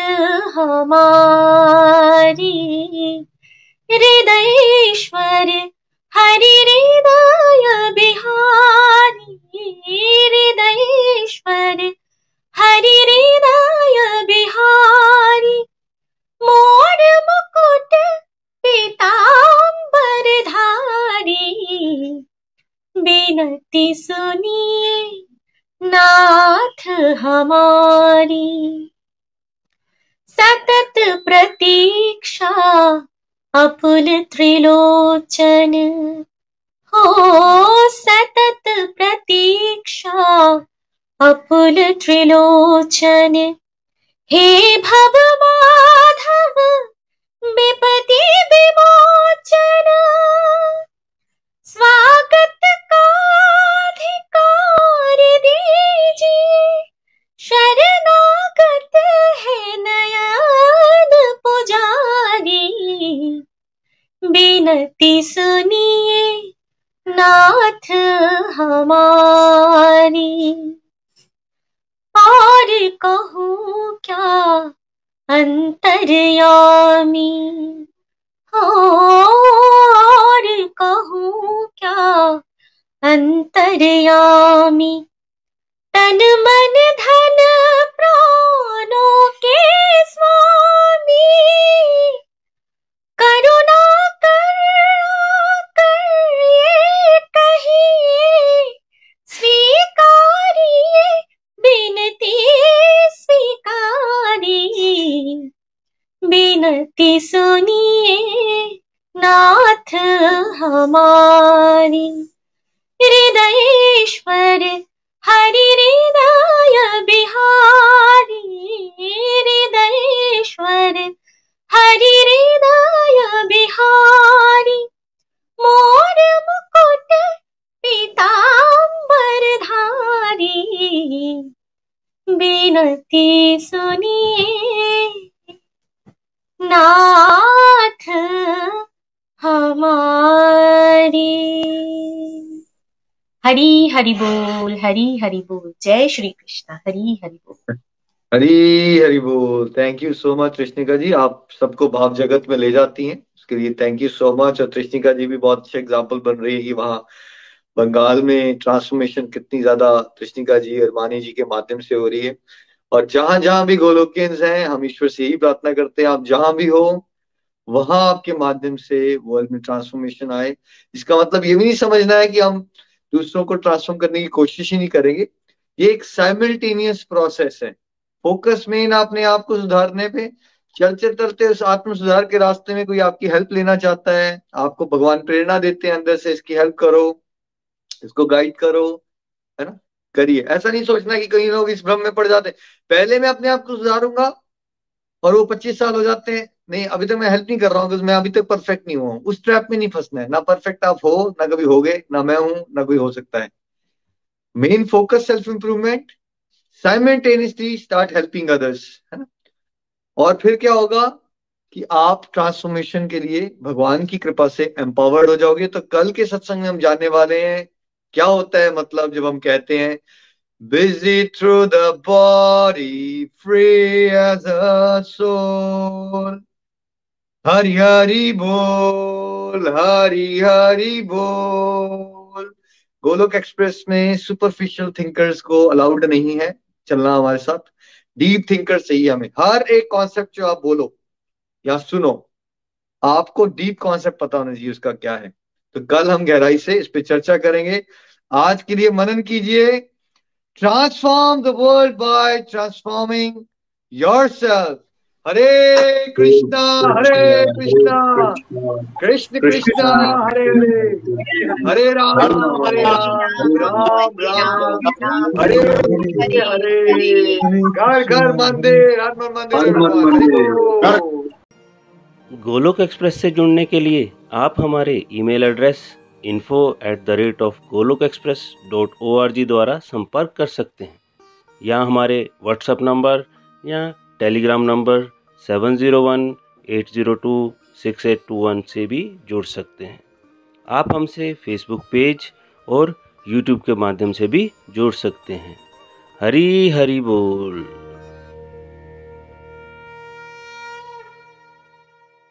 हमारी। हृदयेश्वर, हरि हृदय बिहारी। हृदयेश्वर हरि हृदय बिहारी, मोर मुकुट पीताम्बर धारी। बिनती सुनिए नाथ हमारी। सतत प्रतीक्षा, अपुल त्रिलोचन। हो सतत प्रतीक्षा अपुल त्रिलोचन। हे भव माधव विपति विमोचन। स्वागत का अधिकार दीजिए, शरणागत है नयन पुजारी। बिनती सुनिए, नाथ हमारी। और कहूँ क्या? अंतर्यामी। और कहूँ क्या? अंतर्यामी। तन मन धन प्राणों के स्वामी। करुणा बिनती सुनिए, नाथ हमारी। हृदयेश्वर, हरि हृदय बिहारी। हृदयेश्वर, हरि हृदय बिहारी। मोर मुकुट, पीताम्बर धारी। बिनती सुनिए नाथ हमारी। हरी हरि बोल, हरी हरि बोल। जय श्री कृष्ण, हरी हरि बोल। हरी हरि बोल। थैंक यू सो मच कृष्णिका जी। आप सबको भाव जगत में ले जाती हैं। उसके लिए थैंक यू सो मच और कृष्णिका जी भी बहुत अच्छे एग्ज़ाम्पल बन रही है वहाँ बंगाल में ट्रांसफॉर्मेशन कितनी ज़्यादा कृष्णिका जी और मानी जी के माध्यम से हो रही है। और जहाँ जहाँ भी गोलोकियंस हैं, हम ईश्वर से यही प्रार्थना करते हैं, आप जहाँ भी हो, वहाँ आपके माध्यम से वर्ल्ड में ट्रांसफॉर्मेशन आए। इसका मतलब ये भी नहीं समझना है कि हम दूसरों को ट्रांसफॉर्म करने की कोशिश ही नहीं करेंगे। ये एक साइमल्टेनियस प्रोसेस है। फोकस मेन अपने आप को सुधारने पे। चलते चलते उस आत्म सुधार के रास्ते में कोई आपकी हेल्प लेना चाहता है, आपको भगवान प्रेरणा देते हैं अंदर से, इसकी हेल्प करो। इसको गाइड करो, है ना? करिए। ऐसा नहीं सोचना कि कई लोग इस भ्रम में पड़ जाते पहले मैं अपने आप को सुधारूँगा और वो पच्चीस साल हो जाते हैं। नहीं, अभी तक मैं हेल्प नहीं कर रहा हूँ मैं अभी तक परफेक्ट नहीं हुआ उस ट्रैप में नहीं फंसना है। ना परफेक्ट आप हो, ना कभी हो गए ना मैं हूँ, ना कोई हो सकता है। Main focus self improvement simultaneously start helping others है ना? और फिर क्या होगा कि आप ट्रांसफॉर्मेशन के लिए भगवान की कृपा से एम्पावर्ड हो जाओगे। तो कल के सत्संग में हम जानने वाले हैं क्या होता है मतलब जब हम कहते हैं, busy through the body, free as a soul. Hari Hari बोल हरि हरि बोल। गोलोक एक्सप्रेस में सुपरफिशियल थिंकर्स को अलाउड नहीं है चलना हमारे साथ। डीप थिंकर चाहिए हमें। हर एक कॉन्सेप्ट जो आप बोलो या सुनो, आपको डीप कॉन्सेप्ट पता होना चाहिए उसका क्या है। तो कल हम गहराई से इस पे चर्चा करेंगे। आज के लिए मनन कीजिए transform the world by transforming yourself Hare Krishna Hare Krishna Krishna Krishna Hare Hare Hare Ram Hare Ram Ram Ram Hare Hare घर घर मंदिर हर मन मंदिर। गोलोक एक्सप्रेस से जुड़ने के लिए आप हमारे email address info at the rate of Golok Express dot O R G द्वारा संपर्क कर सकते हैं। या हमारे व्हाट्सएप नंबर या Telegram number seven zero one eight zero two six eight two one से भी जुड़ सकते हैं। आप हमसे फेसबुक पेज और यूट्यूब के माध्यम से भी जुड़ सकते हैं। हरी हरी बोल।